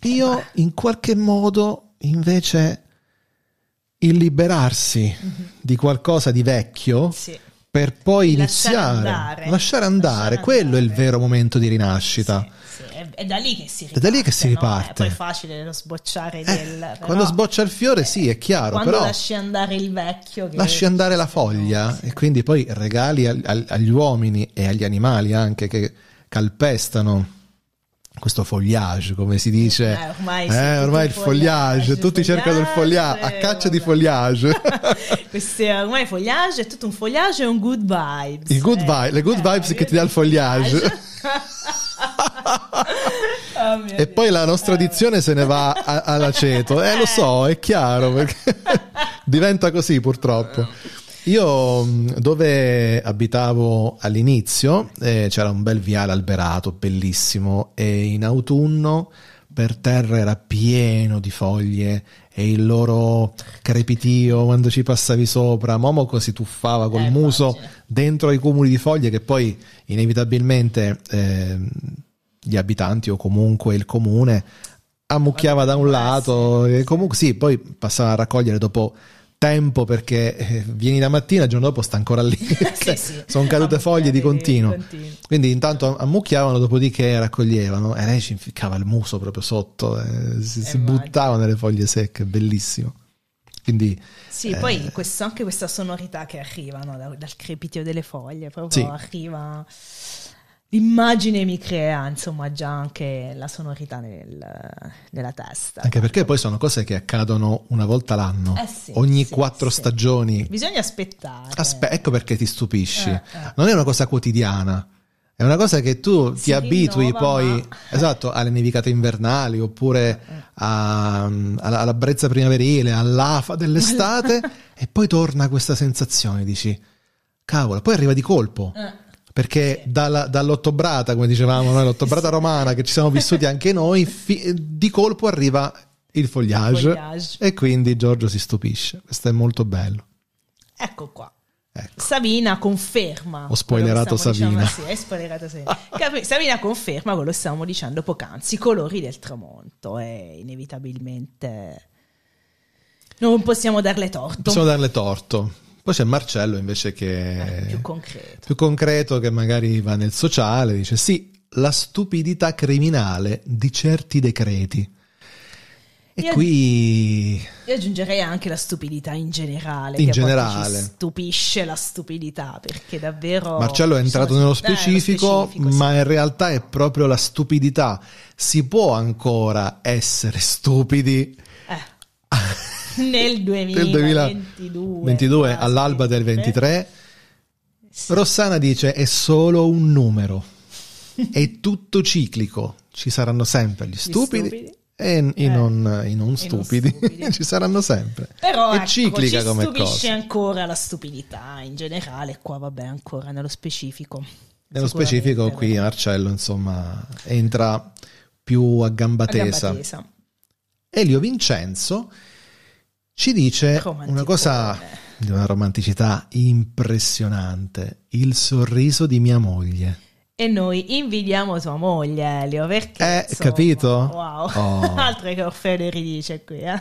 Sì. Io in qualche modo invece il liberarsi di qualcosa di vecchio Sì. per poi Lasciare iniziare, andare. lasciare andare, Lasciare quello è il vero momento di rinascita. Sì, sì, È, è da lì che si È riparte. da lì che si no? riparte. È poi facile lo sbocciare Eh, del... però quando sboccia il fiore, sì, è chiaro, Quando però lasci andare il vecchio... lasci andare la foglia e quindi poi regali al- al- agli uomini e agli animali anche che calpestano questo fogliage, come si dice. Eh, ormai Eh, ormai il fogliage, fogliage, tutti cercano il fogliage, a caccia di fogliage. Queste, ormai fogliage è tutto un fogliage e un good vibes. Il good eh. vibe- le good Eh, vibes che ti dà il fogliage. Oh, E Dio. poi la nostra dizione se ne va all'aceto. Eh, lo so, è chiaro, perché diventa così purtroppo. Io mh, dove abitavo all'inizio eh, c'era un bel viale alberato, bellissimo, e in autunno per terra era pieno di foglie e il loro crepitio quando ci passavi sopra, Momoco si tuffava col Eh, muso immagino. dentro ai cumuli di foglie che poi inevitabilmente ehm, gli abitanti o comunque il comune ammucchiava da un lato e comunque sì, poi passava a raccogliere dopo tempo perché eh, vieni la mattina, il giorno dopo sta ancora lì. Sì, sì. Sono cadute foglie di continuo. continuo. Quindi intanto ammucchiavano, dopodiché raccoglievano e lei ci inficcava il muso proprio sotto, eh, si, si buttava nelle foglie secche, bellissimo. Quindi Sì, poi questo- anche questa sonorità che arriva no, da- dal crepitio delle foglie, proprio Sì. arriva. L'immagine mi crea, insomma, già anche la sonorità nel- nella testa. anche perché poi sono cose che accadono una volta l'anno, Eh sì, ogni sì, quattro sì. stagioni. Bisogna aspettare. Aspe- ecco perché ti stupisci. Eh, eh. Non è una cosa quotidiana. È una cosa che tu ti abitui rinnova, poi ma- esatto, alle nevicate invernali oppure a- alla, alla brezza primaverile, all'afa dell'estate e poi torna questa sensazione, dici cavolo, poi arriva di colpo. Perché dalla- dall'ottobrata, come dicevamo noi, l'ottobrata romana che ci siamo vissuti anche noi, fi- di colpo arriva il fogliage, Fogliage. e quindi Giorgio si stupisce. Questo è molto bello. ecco qua. Ecco. Savina conferma. Ho spoilerato Savina. dicendo- sì, spoilerato Savina. Savina conferma quello che stavamo dicendo poc'anzi, i colori del tramonto e inevitabilmente non possiamo darle torto. Possiamo darle torto. Poi c'è Marcello invece che Eh, è più concreto. più concreto, che magari va nel sociale, dice sì, la stupidità criminale di certi decreti. E Io- qui Io aggiungerei anche la stupidità in generale. In generale. ci stupisce la stupidità perché davvero. Marcello è entrato nello eh, specifico, specifico, sì. ma in realtà è proprio la stupidità. Si può ancora essere stupidi Eh, nel 2022. 22 quasi. all'alba del 23. Sì. Rossana dice è solo un numero, è tutto ciclico, ci saranno sempre gli stupidi, stupidi. e i Eh. non, i non stupidi, stupidi. ci saranno sempre. Però è ecco, ciclica ci come stupisce cosa. ancora la stupidità in generale, qua vabbè ancora nello specifico. Nello specifico qui. Marcello insomma entra più a gamba A gamba tesa. tesa. Elio Vincenzo ci dice una Romanticone. cosa di una romanticità impressionante, il sorriso di mia moglie. E noi invidiamo tua moglie, Elio, perché... Eh, insomma, capito? Wow. Oh. Altre che Orfeo ridice qui, eh?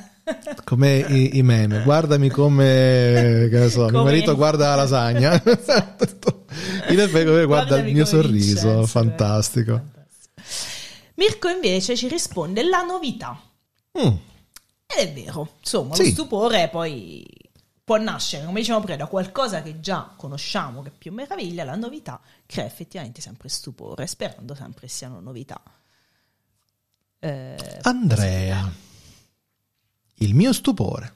Come i, i meme, guardami come, che ne so, mio Come- marito guarda la lasagna. In effetti guarda Guardami il mio sorriso, eh. fantastico. Fantastico. Mirko invece ci risponde la novità. Mm, Ed è vero, insomma, Sì. lo stupore poi può nascere, come dicevamo prima, da qualcosa che già conosciamo, che più meraviglia, la novità crea effettivamente sempre stupore, sperando sempre siano novità. Eh, Andrea, il mio stupore.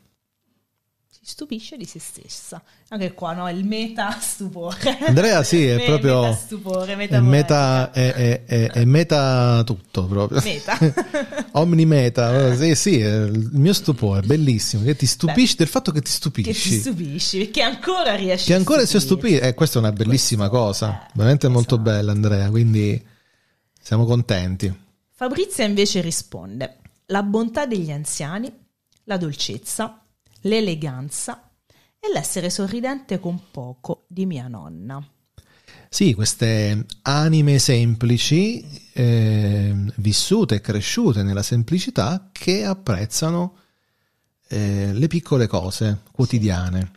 Si stupisce di se stessa. Anche qua, no? Il meta stupore. Andrea sì, è Me- proprio... Meta stupore, meta È meta, è, è- è- è meta tutto proprio. Meta. Omnimeta, sì, sì, il mio stupore, bellissimo, che ti stupisci del fatto che ti che ti stupisci. stupisci, perché ancora riesci Che ancora si stupire. eh, questa è una bellissima Questo, cosa, eh, veramente molto esatto. bella Andrea, quindi siamo contenti. Fabrizia invece risponde: la bontà degli anziani, la dolcezza, l'eleganza e l'essere sorridente con poco di mia nonna. Sì, queste anime semplici, eh, vissute e cresciute nella semplicità, che apprezzano eh, le piccole cose quotidiane.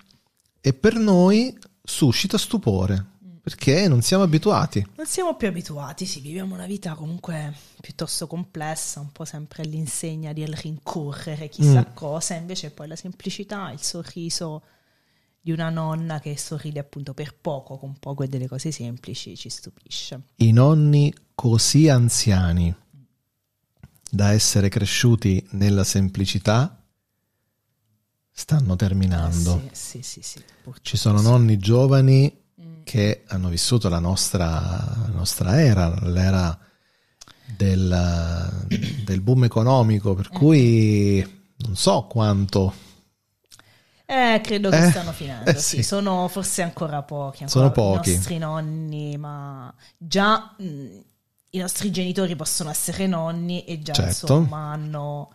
E per noi suscita stupore, perché non siamo abituati. Non siamo più abituati, sì, viviamo una vita comunque piuttosto complessa, un po' sempre all'insegna del rincorrere chissà Mm. cosa, invece poi la semplicità, il sorriso di una nonna che sorride appunto per poco, con poco e delle cose semplici, ci stupisce. I nonni così anziani da essere cresciuti nella semplicità stanno terminando. Eh, sì, sì, sì, Ci sono nonni giovani. Che hanno vissuto la nostra, la nostra era, l'era del, del boom economico, per Mm. cui non so quanto. Eh, credo che Eh, stanno finendo. eh, sì. sì. Sono forse ancora pochi. Sono ancora pochi. I nostri nonni, ma già mh, i nostri genitori possono essere nonni e già Certo. insomma hanno.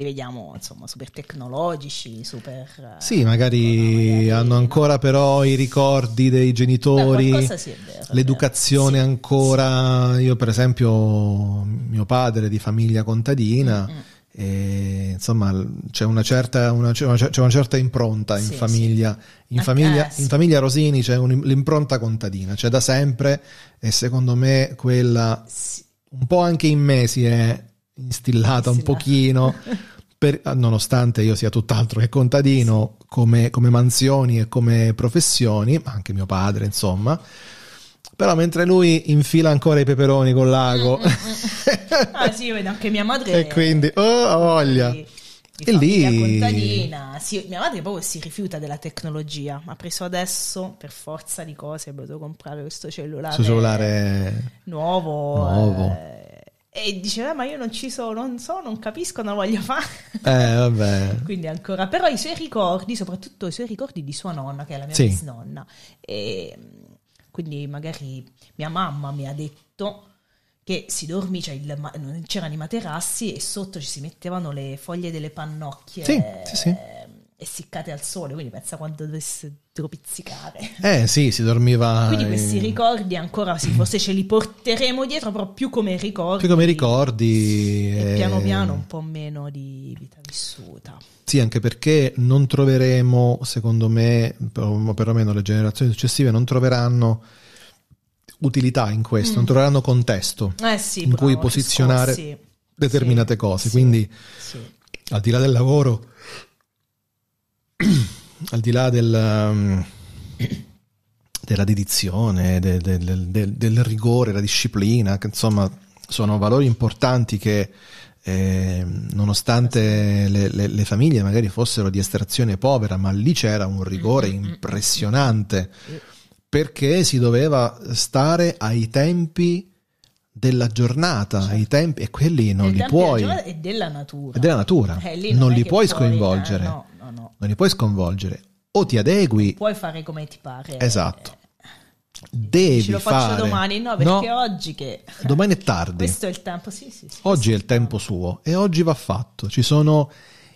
Li vediamo insomma super tecnologici, super. eh, Sì, magari magari- hanno ancora però i ricordi dei Beh, genitori. qualcosa sì, vero, L'educazione. Sì, ancora, io per esempio, mio padre di famiglia contadina, Mm, mm. e, insomma c'è una certa, una, c'è una certa impronta in Sì, famiglia. In, famiglia eh, sì. in famiglia Rosini c'è un- l'impronta contadina, c'è da sempre e secondo me quella Sì. un po' anche in me si è instillata un pochino, per- nonostante io sia tutt'altro che contadino, come, come mansioni e come professioni, ma anche mio padre, insomma. Però mentre lui infila ancora i peperoni col lago, Ah sì, io vedo anche mia madre. e quindi, oh, voglia. E lì- contadina. Sì, mia madre proprio si rifiuta della tecnologia. Ha preso adesso, per forza di cose, ha dovuto comprare questo cellulare, cellulare nuovo. Nuovo. eh, e diceva, ma io non ci so, non so, non capisco, non voglio fare. Eh, vabbè. Quindi ancora, però i suoi ricordi, soprattutto i suoi ricordi di sua nonna, che è la mia Sì. bisnonna, e quindi magari mia mamma mi ha detto che si dormi, cioè il c'erano i materassi e sotto ci si mettevano le foglie delle pannocchie Sì, sì, sì. Eh, essiccate al sole, quindi pensa quando dovessero pizzicare. Eh sì, si dormiva... Quindi questi in- ricordi ancora, sì, forse ce li porteremo dietro, però più come ricordi. più come ricordi. E eh, piano piano un po' meno di vita vissuta. Sì, anche perché non troveremo, secondo me, per- perlomeno le generazioni successive, non troveranno utilità in questo, non troveranno contesto Eh sì, in cui bravo, posizionare sì, determinate sì, cose. Quindi, al di là del lavoro, al di là del, um, della dedizione, de- de- del- del- del rigore, la disciplina, che insomma sono valori importanti che eh, nonostante le, le- le famiglie magari fossero di estrazione povera, ma lì c'era un rigore Mm, mm, mm, impressionante perché si doveva stare ai tempi della giornata, ai tempi, e quelli non li puoi, E della natura. è della natura, Eh, non è li puoi eh, sconvolgere, no, no, no. non li puoi sconvolgere, o ti adegui, Puoi fare come ti pare. esatto, devi Ce lo faccio fare, domani, no, perché oggi che... domani è tardi, Questo è il tempo, sì, sì. sì, oggi è il tempo suo e oggi va fatto, ci sono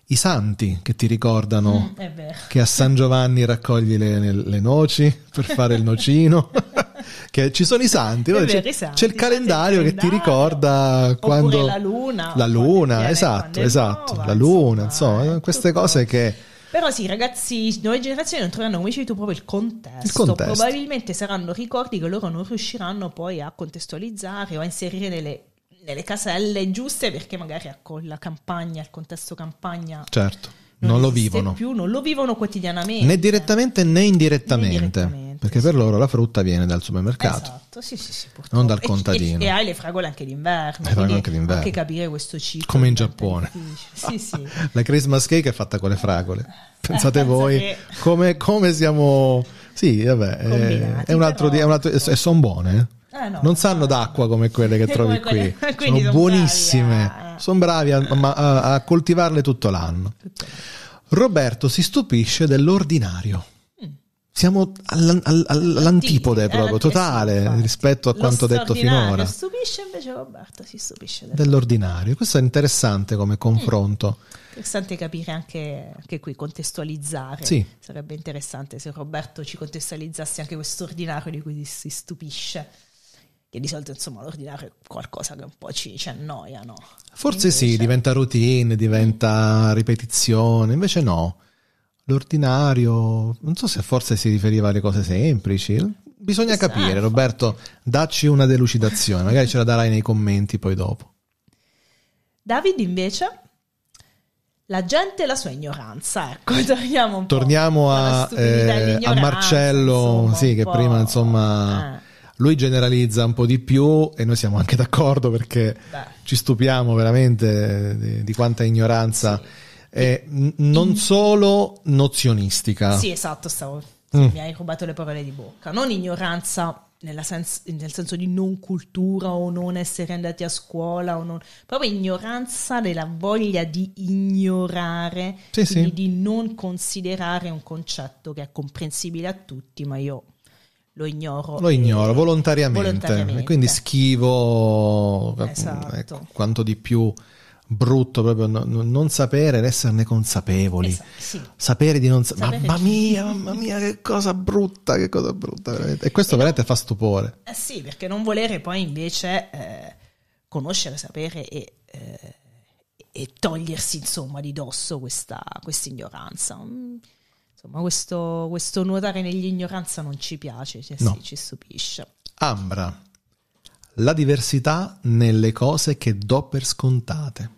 i santi che ti ricordano Mm, che a San Giovanni raccogli le, le- le noci per fare il nocino. che ci sono i santi, vero, c'è, i santi, c'è il calendario che ti ricorda quando la luna, la luna, viene, esatto, esatto, nuova, la luna, insomma, insomma, eh, queste cose che Però sì, ragazzi, nuove generazioni non troveranno, come dicevi tu, proprio il contesto. Il contesto. Probabilmente saranno ricordi che loro non riusciranno poi a contestualizzare o a inserire nelle, nelle caselle giuste perché magari ecco, la campagna, il contesto campagna certo non, lo esiste vivono più, non lo vivono quotidianamente. né direttamente né indirettamente, Né indirettamente, perché sì. per loro la frutta viene dal supermercato. Esatto, sì, sì, sì, purtroppo. Non dal E- contadino. E, e hai le fragole anche d'inverno. Le fragole anche d'inverno. Anche capire questo ciclo. Come in Giappone. Sì, sì. La Christmas cake è fatta con le fragole. Pensate pensa voi che- come, come siamo. Sì, vabbè, è, Combinati, è un altro però- di- è un altro- e sono buone. Eh? No, non sanno no. d'acqua come quelle che trovi quelle- qui. Sono son buonissime. bravi a- Sono bravi a, a- a coltivarle tutto l'anno. Roberto si stupisce dell'ordinario. Mm. Siamo all- all- all- all'antipode Eh, proprio, totale, sì, rispetto a quanto detto finora. stupisce invece Roberto, si stupisce del- Dell'ordinario. Questo è interessante come confronto. Interessante capire anche, anche qui, contestualizzare. Sì. Sarebbe interessante se Roberto ci contestualizzasse anche questo ordinario di cui si stupisce. Che di solito, insomma, l'ordinario è qualcosa che un po' ci, ci annoia, no? Forse sì, Invece- diventa routine, diventa ripetizione, invece no. L'ordinario, non so se forse si riferiva alle cose semplici. Bisogna Chissà, capire. Roberto, dacci una delucidazione, magari ce la darai nei commenti poi dopo. David invece, la gente e la sua ignoranza. Ecco, torniamo un po'. Torniamo alla a, eh, a Marcello, insomma, sì, che po', prima insomma eh, lui generalizza un po' di più e noi siamo anche d'accordo perché beh. ci stupiamo veramente di, di quanta ignoranza Sì. è n- non solo nozionistica. Sì, esatto, stavo, Mm. mi hai rubato le parole di bocca. Non ignoranza sens- nel senso di non cultura o non essere andati a scuola, o non, proprio ignoranza della voglia di ignorare, Sì, sì. di non considerare un concetto che è comprensibile a tutti, ma io lo ignoro. Lo ignoro e- volontariamente, volontariamente. e quindi schivo Esatto. ecco, quanto di più brutto proprio no- no- non sapere ed esserne consapevoli. Esatto, sì. Sapere di non sapere. Mamma mia, mamma mia, che cosa brutta, che cosa brutta. veramente. E questo veramente fa stupore. Eh sì, perché non volere poi invece eh, conoscere, sapere e, eh, e togliersi insomma di dosso questa ignoranza. Mm, insomma, questo, questo, nuotare nell'ignoranza non ci piace, cioè, no. sì, ci stupisce. Ambra, la diversità nelle cose che do per scontate.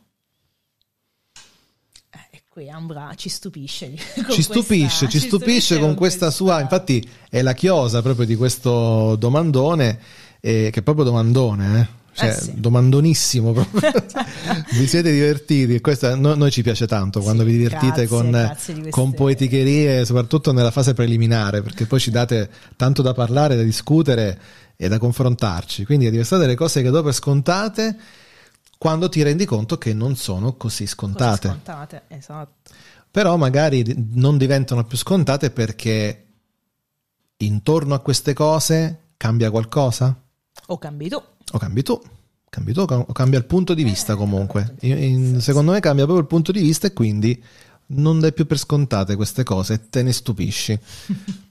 Eh, qui Ambra ci stupisce. Ci stupisce, questa, ci stupisce con questa sua, infatti è la chiosa proprio di questo domandone, eh, che è proprio domandone, eh? Cioè, eh sì. domandonissimo vi siete divertiti questo no, noi ci piace tanto quando sì, vi divertite grazie, con, grazie queste... con, poeticherie soprattutto nella fase preliminare perché poi ci date tanto da parlare da discutere e da confrontarci. Quindi diversate delle cose che do per scontate quando ti rendi conto che non sono così scontate, così scontate. esatto. Però magari non diventano più scontate perché intorno a queste cose cambia qualcosa? O cambi tu o cambi tu, cambi tu o cambia il punto di vista eh, comunque. In, in, secondo me cambia proprio il punto di vista e quindi non dai più per scontate queste cose e te ne stupisci.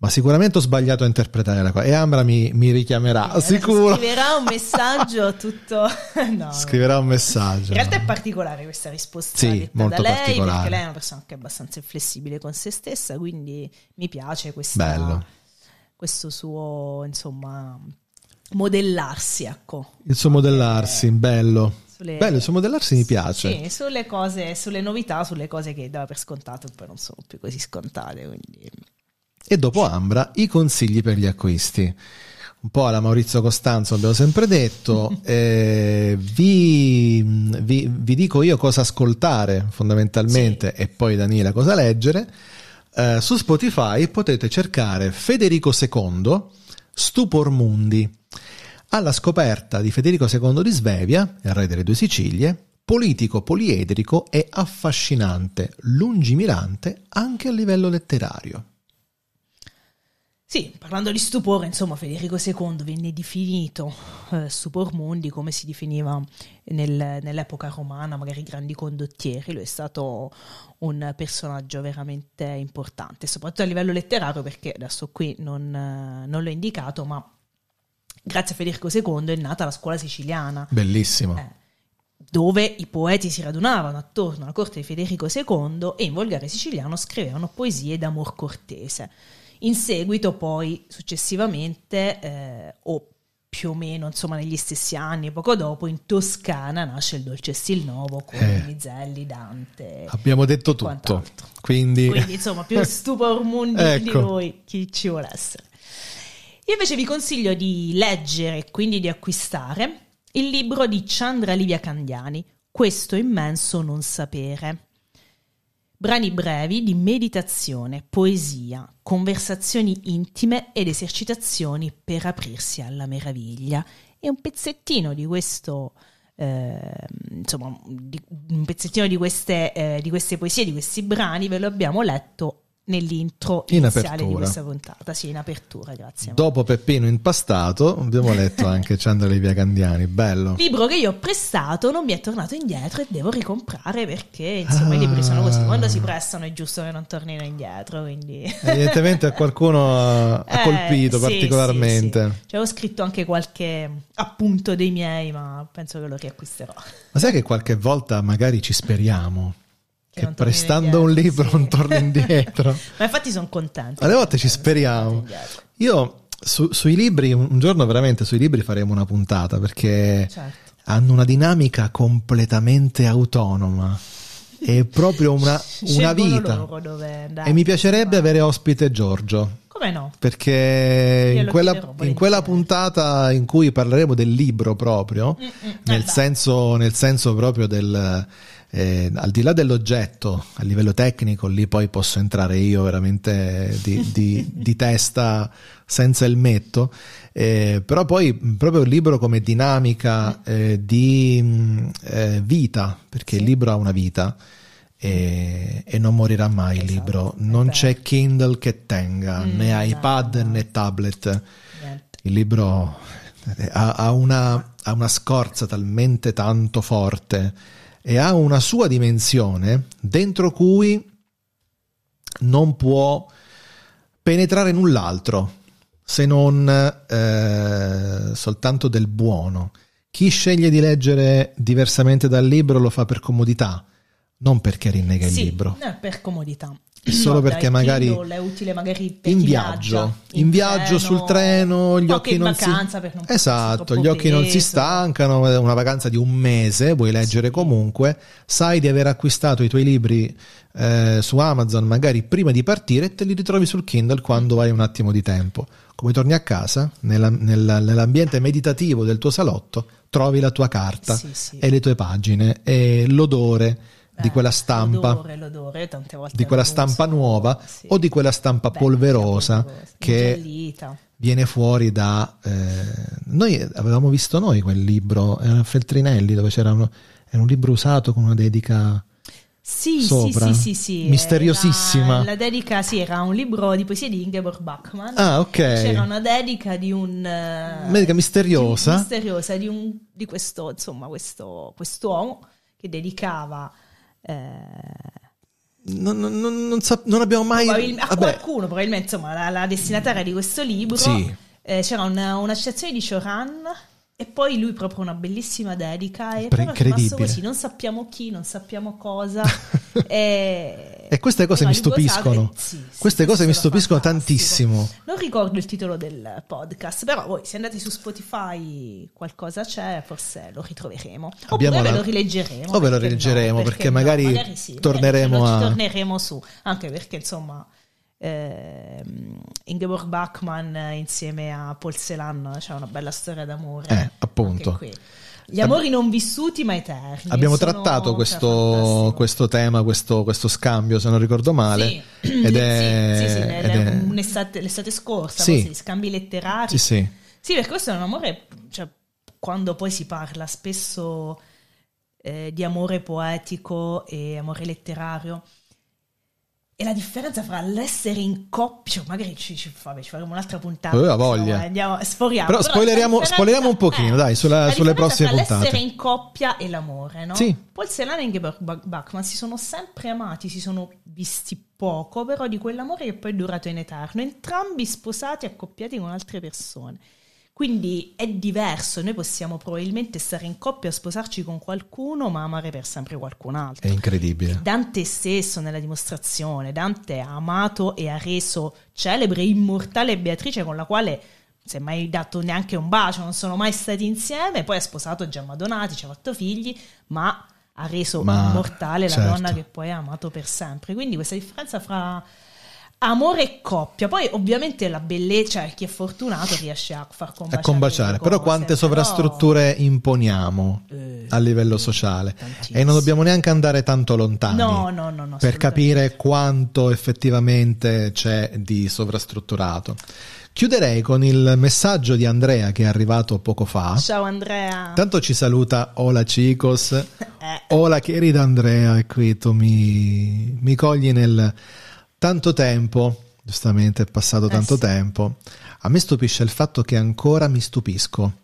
Ma sicuramente ho sbagliato a interpretare la cosa. E Ambra mi, mi richiamerà, eh, sicuro. Scriverà un messaggio tutto. no, scriverà un messaggio. In realtà è particolare questa risposta. Sì, molto da lei. Perché lei è una persona che è abbastanza flessibile con se stessa, quindi mi piace questa, questo suo, insomma, modellarsi, ecco. Il suo modellarsi, eh, bello. Sulle, bello, il suo modellarsi mi piace. Sì, sulle cose, sulle novità, sulle cose che dava per scontato e poi non sono più così scontate. Quindi... E dopo Ambra, i consigli per gli acquisti. Un po' alla Maurizio Costanzo abbiamo sempre detto, eh, vi, vi, vi, dico io cosa ascoltare fondamentalmente sì. e poi Daniela cosa leggere. Eh, su Spotify potete cercare Federico II, Stupor Mundi alla scoperta di Federico II di Svevia, il re delle due Sicilie, politico poliedrico e affascinante, lungimirante anche a livello letterario. Sì, parlando di stupore, insomma, Federico II venne definito eh, stupor mundi come si definiva nel, nell'epoca romana, magari grandi condottieri. Lui è stato un personaggio veramente importante, soprattutto a livello letterario, perché adesso qui non, non l'ho indicato, ma grazie a Federico II è nata la scuola siciliana. Bellissimo. Eh, dove i poeti si radunavano attorno alla corte di Federico II e in volgare siciliano scrivevano poesie d'amor cortese. In seguito, poi, successivamente, eh, o più o meno insomma negli stessi anni, poco dopo, in Toscana nasce il Dolce Stil Novo con eh, Mizelli, Dante. Abbiamo detto tutto. Quindi... Quindi, insomma, più stupor mundi ecco. di noi, chi ci vuole essere. Io invece vi consiglio di leggere e quindi di acquistare il libro di Chandra Livia Candiani, Questo immenso non sapere. Brani brevi di meditazione, poesia, conversazioni intime ed esercitazioni per aprirsi alla meraviglia. E un pezzettino di questo, eh, insomma, di, un pezzettino di queste, eh, di queste poesie, di questi brani, ve lo abbiamo letto nell'intro in iniziale apertura. di questa puntata. Sì, in apertura, grazie. Dopo Peppino impastato, abbiamo letto anche Chandra Livia Candiani, bello. Libro che io ho prestato, non mi è tornato indietro e devo ricomprare perché insomma ah. i libri sono così, quando si prestano è giusto che non tornino indietro, quindi... Evidentemente a qualcuno ha, eh, colpito sì, particolarmente. Sì, sì. Cioè, ho scritto anche qualche appunto dei miei, ma penso che lo riacquisterò. Ma sai che qualche volta magari ci speriamo? Che, che prestando un libro sì. non torna indietro. Ma infatti sono contento. Alle volte ci speriamo. Io su, sui libri, un giorno veramente sui libri faremo una puntata perché certo. hanno una dinamica completamente autonoma. È proprio una, una vita. E mi piacerebbe avere ospite Giorgio. Come no? Perché in quella, in quella, puntata in cui parleremo del libro proprio, Mm-mm, nel, senso, nel senso proprio del eh, al di là dell'oggetto, a livello tecnico, lì poi posso entrare io veramente di, di, di testa senza il metto, eh, però poi proprio il libro come dinamica eh, di eh, vita, perché sì. il libro ha una vita e, e non morirà mai esatto, il libro, non c'è Kindle che tenga, mm, né iPad no, no. né tablet, Niente. il libro eh, ha, ha, una, ha una scorza talmente tanto forte e ha una sua dimensione dentro cui non può penetrare null'altro se non eh, soltanto del buono Chi sceglie di leggere diversamente dal libro lo fa per comodità, non perché rinnega sì, il libro. Per comodità. Solo No, perché dai, magari è utile magari per in viaggio, viaggia, in viaggio sul treno, gli o occhi in non si non Esatto, gli occhi non si peso. stancano, è una vacanza di un mese, vuoi leggere Sì. comunque, sai di aver acquistato i tuoi libri eh, su Amazon magari prima di partire e te li ritrovi sul Kindle quando hai un attimo di tempo. Come torni a casa, nella- nella- nell'ambiente meditativo del tuo salotto, trovi la tua carta Sì, sì. e le tue pagine e l'odore di Eh, quella stampa L'odore, l'odore, tante volte di quella stampa nuova sì. o di quella stampa Vecchia, polverosa polverosa, che ingiallita. viene fuori da eh, noi avevamo visto noi quel libro era Feltrinelli dove c'era uno, era un libro usato con una dedica Sì, sopra. sì, sì, sì, sì. Misteriosissima. Era- la dedica, sì, era un libro di poesie di Ingeborg Bachmann. ah ok C'era una dedica di un... eh, Medica misteriosa. di- misteriosa di, un, di questo, insomma, questo quest'uomo che dedicava... eh, non, non- non- sap- non abbiamo mai probabil- a vabbè, qualcuno, probabilmente, insomma, la, la destinataria di questo libro. Sì. eh, c'era una, una citazione di Choran e poi lui proprio una bellissima dedica e Pre- però è così, non sappiamo chi, non sappiamo cosa. e, E queste cose mi rimane gozato stupiscono. e- sì, sì, queste cose mi stupiscono fantastico. tantissimo Non ricordo il titolo del podcast, però voi se andate su Spotify qualcosa c'è, forse lo ritroveremo. Abbiamo Oppure la- ve lo rileggeremo. o ve lo perché no, rileggeremo, perché no, magari sì, torneremo magari a- torneremo su, anche perché insomma ehm, Ingeborg Bachmann eh, insieme a Paul Celan c'è una bella storia d'amore. Eh, appunto. Gli amori non vissuti ma eterni. abbiamo sono- trattato cioè, questo, questo tema questo, questo scambio se non ricordo male Sì. ed è, Sì, sì, ed è- un'estate- l'estate scorsa, Sì. forse, scambi letterari. sì sì Sì, perché questo è un amore, cioè, quando poi si parla spesso eh, di amore poetico e amore letterario, e la differenza fra l'essere in coppia, cioè, magari ci, ci, vabbè, ci faremo un'altra puntata. Insomma, voglia. Andiamo, sforiamo. Però la spoileriamo- spoileriamo un pochino, dai, sulla- la sulle prossime fra puntate. l'essere in coppia e l'amore, no? Sì. Paul Celan e Ingeborg Bach- Bachmann si sono sempre amati, si sono visti poco, però di quell'amore che poi è durato in eterno, entrambi sposati, accoppiati con altre persone. Quindi è diverso, noi possiamo probabilmente stare in coppia, sposarci con qualcuno, ma amare per sempre qualcun è altro. incredibile Dante stesso nella dimostrazione, Dante ha amato e ha reso celebre, immortale Beatrice con la quale si è mai dato neanche un bacio, non sono mai stati insieme, poi ha sposato Gemma Donati, ci ha fatto figli, ma ha reso Ma, immortale la certo. donna che poi ha amato per sempre. Quindi questa differenza fra amore e coppia, poi ovviamente la bellezza, cioè chi è fortunato riesce a far combaciare. a combaciare le però cose, quante però- sovrastrutture imponiamo Eh, a livello sociale e non dobbiamo neanche andare tanto lontani No, no, no, per capire quanto effettivamente c'è di sovrastrutturato. Chiuderei con il messaggio di Andrea che è arrivato poco fa. Ciao Andrea. Tanto ci saluta Hola chicos. Eh, Hola querida Andrea, e qui tu mi, mi cogli nel tanto tempo, giustamente è passato Eh tanto sì. tempo. A me stupisce il fatto che ancora mi stupisco.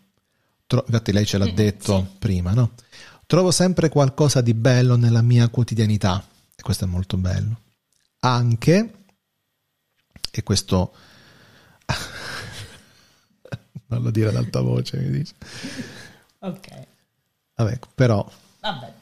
Tro- infatti lei ce l'ha Mm, detto prima, no? Trovo sempre qualcosa di bello nella mia quotidianità e questo è molto bello. Anche, e questo non lo dire ad alta voce, mi dice. ok, Vabbè, però vabbè.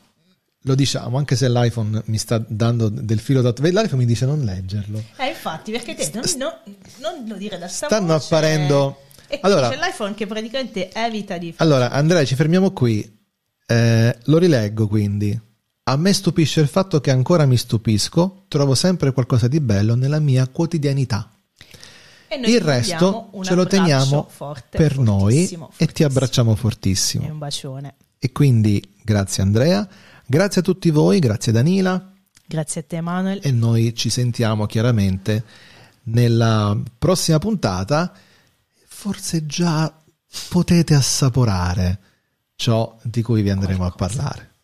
Lo diciamo, anche se l'iPhone mi sta dando del filo da... L'iPhone mi dice non leggerlo. Eh, infatti, perché te non, no- non lo dire da sta Stanno voce, apparendo- E Allora- c'è l'iPhone che praticamente evita di... Allora, Andrea, ci fermiamo qui. Eh, lo rileggo quindi. A me stupisce il fatto che ancora mi stupisco, trovo sempre qualcosa di bello nella mia quotidianità. E noi Il resto ce lo teniamo forte, per noi fortissimo, e ti fortissimo. abbracciamo E fortissimo. un bacione. E quindi grazie Andrea, grazie a tutti voi, grazie Danila Grazie a te Emanuel. e noi ci sentiamo chiaramente nella prossima puntata. Forse già potete assaporare ciò di cui vi andremo a parlare.